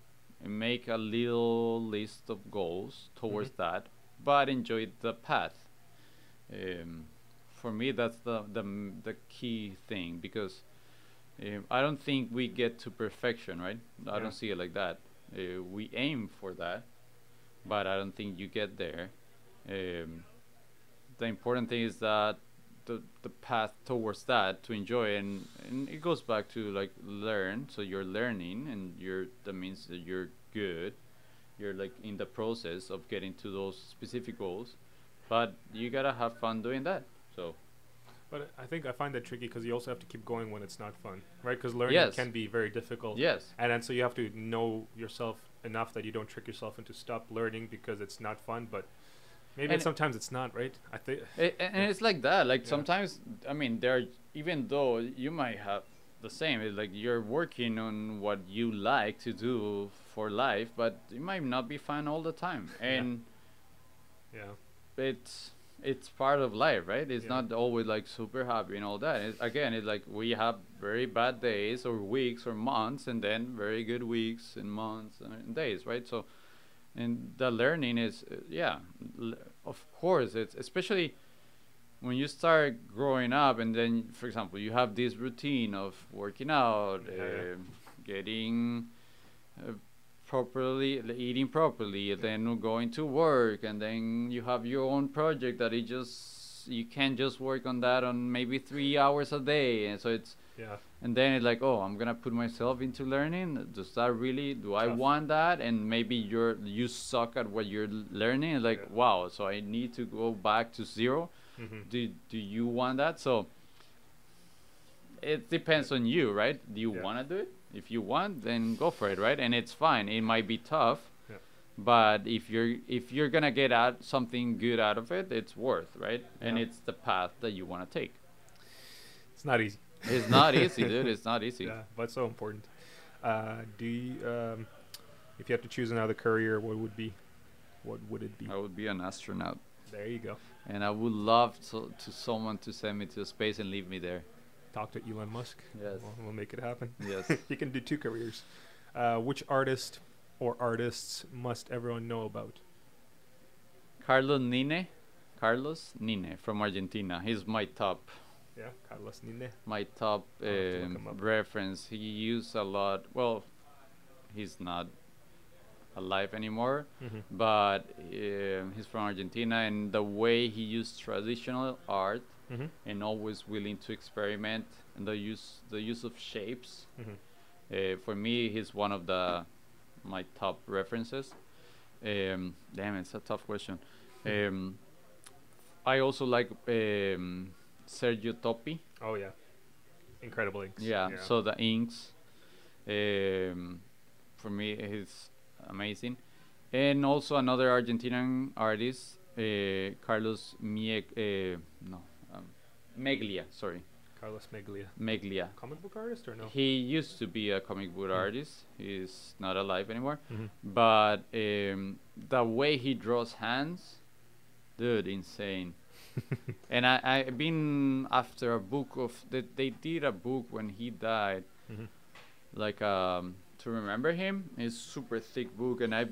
and make a little list of goals towards Mhm. that, but enjoy the path. Um, for me, that's the the the key thing because um, I don't think we get to perfection, right? I don't see it like that. Uh, we aim for that, but I don't think you get there. Um, the important thing is that the the path towards that to enjoy and and it goes back to like learn. So you're learning, and you're that means that you're good. You're like in the process of getting to those specific goals, but you gotta have fun doing that. So But I think I find that tricky because you also have to keep going when it's not fun, right? Because learning Yes. can be very difficult. yes, And then so you have to know yourself enough that you don't trick yourself into stop learning because it's not fun. But maybe And sometimes it's not, right? I think. A- and it's like that like Yeah. sometimes i mean there even though you might have the same it's like you're working on what you like to do for life but it might not be fun all the time Yeah. and Yeah. it's it's part of life right it's Yeah. not always like super happy and all that it's, again it's like we have very bad days or weeks or months and then very good weeks and months and days right so and the learning is uh, yeah of course, it's especially when you start growing up, and then, for example, you have this routine of working out, Yeah, yeah. um, getting uh, properly, eating properly, then going to work, and then you have your own project that it just you can't just work on that on maybe three hours a day, and so it's Yeah. And then it's like, oh, I'm gonna put myself into learning. Does that really? Do I Tough. want that? And maybe you're you suck at what you're learning. Like, Yeah. wow, so I need to go back to zero. hmm Do do you want that? So it depends on you, right? Do you Yeah. want to do it? If you want, then go for it, right? And it's fine. It might be tough, Yeah. but if you're if you're gonna get out something good out of it, it's worth, right? And it's the path that you want to take. It's not easy. It's not easy, dude. It's not easy. Yeah, but so important. Uh, do you, um, if you had to choose another career, what would be? What would it be? I would be an astronaut. There you go. And I would love to, to someone to send me to space and leave me there. Talk to Elon Musk. Yes. We'll, we'll make it happen. Yes. you can do two careers. Uh, which artist or artists must everyone know about? Carlos Nine. Carlos Nine from Argentina. He's my top Yeah, Carlos Nine. my top um, reference. He used a lot. Well, he's not alive anymore, Mm-hmm. but um, he's from Argentina, and the way he used traditional art Mm-hmm. and always willing to experiment and the use the use of shapes. Mm-hmm. Uh, for me, he's one of the my top references. Um, damn, it's a tough question. Um, I also like um, Sergio Toppi. Oh yeah, incredible inks. Yeah, so the inks, um, for me, is amazing. And also another Argentinian artist, uh, Carlos Mieg, uh, no, um, Meglia, sorry, Carlos Meglia, Meglia. comic book artist or no? He used to be a comic book Mm. artist. He's not alive anymore. Mm-hmm. But um, the way he draws hands, dude, insane. and I, I've been after a book of they, they did a book when he died, Mhm. like um to remember him. It's super thick book, and I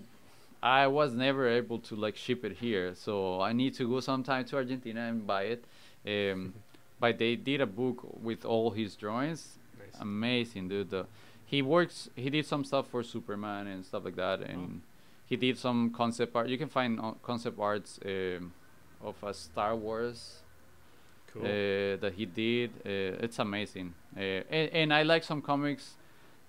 I was never able to like ship it here, so I need to go sometime to Argentina and buy it. Um, but they did a book with all his drawings. Nice. Amazing, dude. The, he works. He did some stuff for Superman and stuff like that, and he did some concept art. You can find uh, concept arts um, of a Star Wars cool. uh, that he did. Uh, it's amazing, uh, and, and I like some comics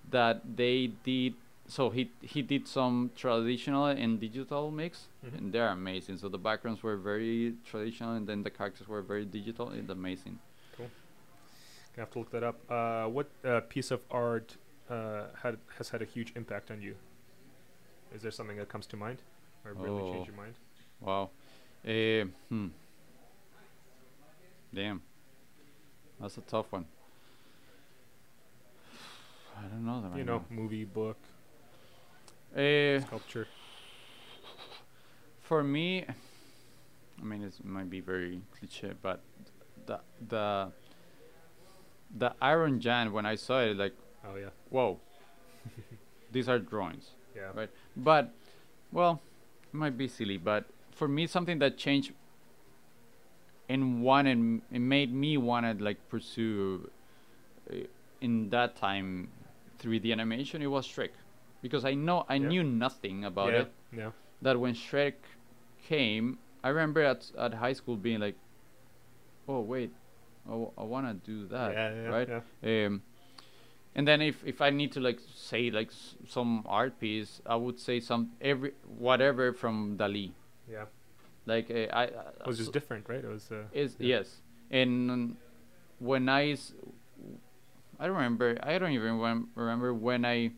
that they did. So he he did some traditional and digital mix, Mhm. and they're amazing. So the backgrounds were very traditional, and then the characters were very digital. It's amazing. Gonna have to look that up. Uh, what uh, piece of art uh, had has had a huge impact on you? Is there something that comes to mind, or really Oh. changed your mind? Wow. Uh, hmm. Damn. That's a tough one. I don't know that you know, movie, book. Uh, sculpture. for me, I mean, it might be very cliche, but the the the Iron Giant when I saw it, like, Oh yeah, whoa, these are drawings. yeah. Right. But, well, it might be silly, but for me, something that changed and wanted, it made me want to like pursue uh, in that time 3D animation. It was Shrek, because I know I Yeah. knew nothing about yeah, it. Yeah. That when Shrek came, I remember at at high school being like, oh wait, I, w- I want to do that, yeah, yeah, right? Yeah. Um, and then if if I need to like say like s- some art piece, I would say some every whatever from Dali. Yeah. Like uh, I, It was just different, right? It was. Uh, is yeah. yes, and when I, don't remember I don't even remember when I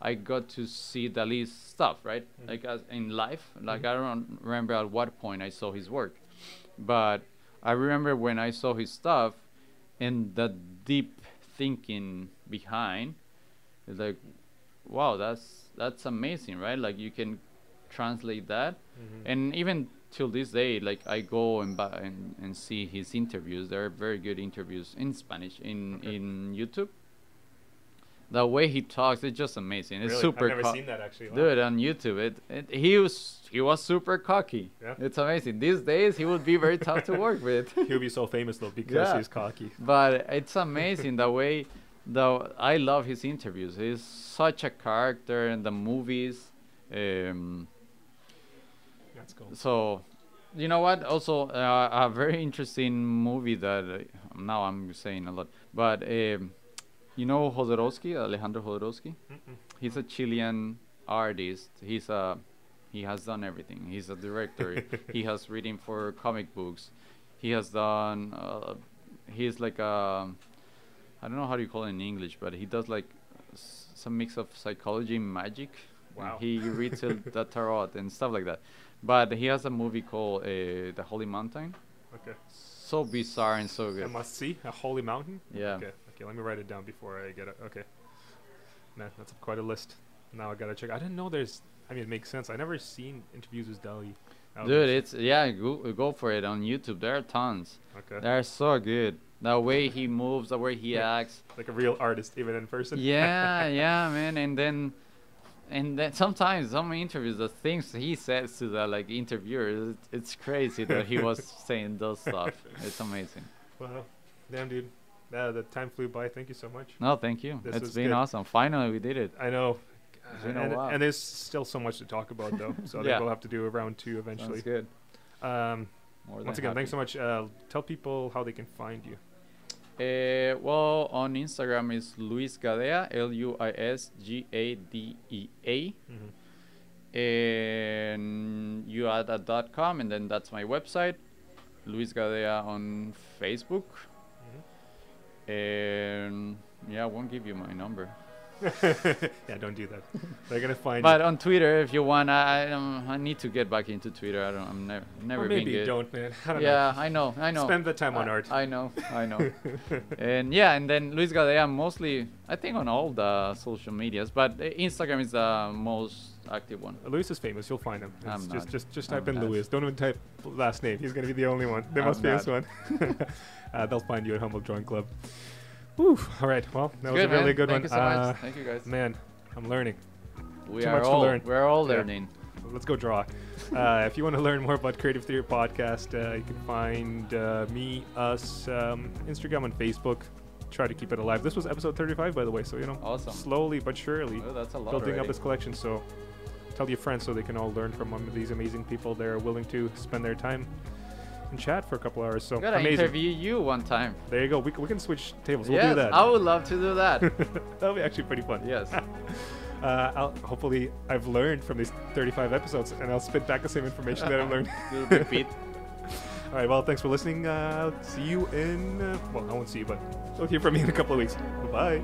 I got to see Dali's stuff right Mhm. like as in life like Mhm. I don't remember at what point I saw his work, but I remember when I saw his stuff, and the deep thinking behind, it's like, wow, that's that's amazing, right? Like you can translate that, mhm. and even till this day, like I go and buy and, and see his interviews. They're very good interviews in Spanish in Okay. in YouTube. the way he talks, it's just amazing. It's really? super. I've never co- seen that actually. Wow. Dude, on YouTube, it, it he was he was super cocky. Yeah. It's amazing. These days, he would be very tough to work with. He'll be so famous though because Yeah. he's cocky. But it's amazing the way, Though I love his interviews. He's such a character in the movies. Um, That's cool. so, you know what? Also, uh, a very interesting movie that uh, now I'm saying a lot, but um, you know Jodorowsky, Alejandro Jodorowsky. Mm-mm. He's a Chilean artist. He's a he has done everything. He's a director. he has written for comic books. He has done. Uh, he's like a. I don't know how do you call it in English, but he does like s- some mix of psychology and magic. and Wow. He reads the tarot and stuff like that. But he has a movie called uh, The Holy Mountain. Okay. So bizarre and so good. must see a holy mountain. Yeah. Okay. Okay. Let me write it down before I get it. Okay. Man, that's quite a list. Now I gotta check. I didn't know there's. I mean, it makes sense. I never seen interviews with Dali. Dude, it's yeah. Go, go for it on YouTube. There are tons. okay. They're so good. The way he moves, the way he Yeah. acts. like a real artist, even in person. Yeah, yeah, man. And then, and then sometimes some interviews, the things he says to the like interviewers, it's, it's crazy that he was saying those stuff. It's amazing. Wow. Damn, dude. Uh, the time flew by. Thank you so much. No, thank you. This it's was been good. awesome. Finally, we did it. I know. It's been a and, while. and there's still so much to talk about, though. So I think Yeah. we'll have to do a round two eventually. Sounds good. Um, More once than again, thanks so much. Uh, tell people how they can find you. Uh, well, on Instagram is Luis Gadea, L U I S G A D E A. Mm-hmm. and you add a dot com and then that's my website luis gadea on facebook and yeah i won't give you my number yeah, don't do that. They're gonna find but on twitter if you want i um, i need to get back into twitter i don't i'm never never or been maybe good don't, man. I don't yeah i know i know. know Spend the time on art. i know i know and yeah and then luis gadea mostly i think on all the social medias but instagram is the most active one Luis is famous. You'll find him. I'm just, not. just, just I'm type in not. Luis. Don't even type last name. He's gonna be the only one, the I'm most famous one. uh, they'll find you at Humble Drawing Club. Whew. All right. Well, that was good, a really man. good Thank one. you so Uh, much thank you guys Man, I'm learning. we too are much to all learn. we're all Yeah. learning Let's go draw. Uh, if you want to learn more about Creative Theory Podcast, uh, you can find uh, me, us, um, Instagram, and Facebook. Try to keep it alive. This was episode 35, by the way. So you know, Awesome. slowly but surely, Oh, that's a lot building up this collection. So tell your friends so they can all learn from one of these amazing people. They're willing to spend their time and chat for a couple hours. So gotta amazing. interview you one time. There you go. We, we can switch tables. We'll yes, do that. I would love to do that. That'll be actually pretty fun. yes. Uh, I'll, hopefully, I've learned from these 35 episodes, and I'll spit back the same information that I've learned. Repeat. All right. Well, thanks for listening. Uh, see you in. Uh, well, I won't see you, but you'll hear from me in a couple of weeks. Bye.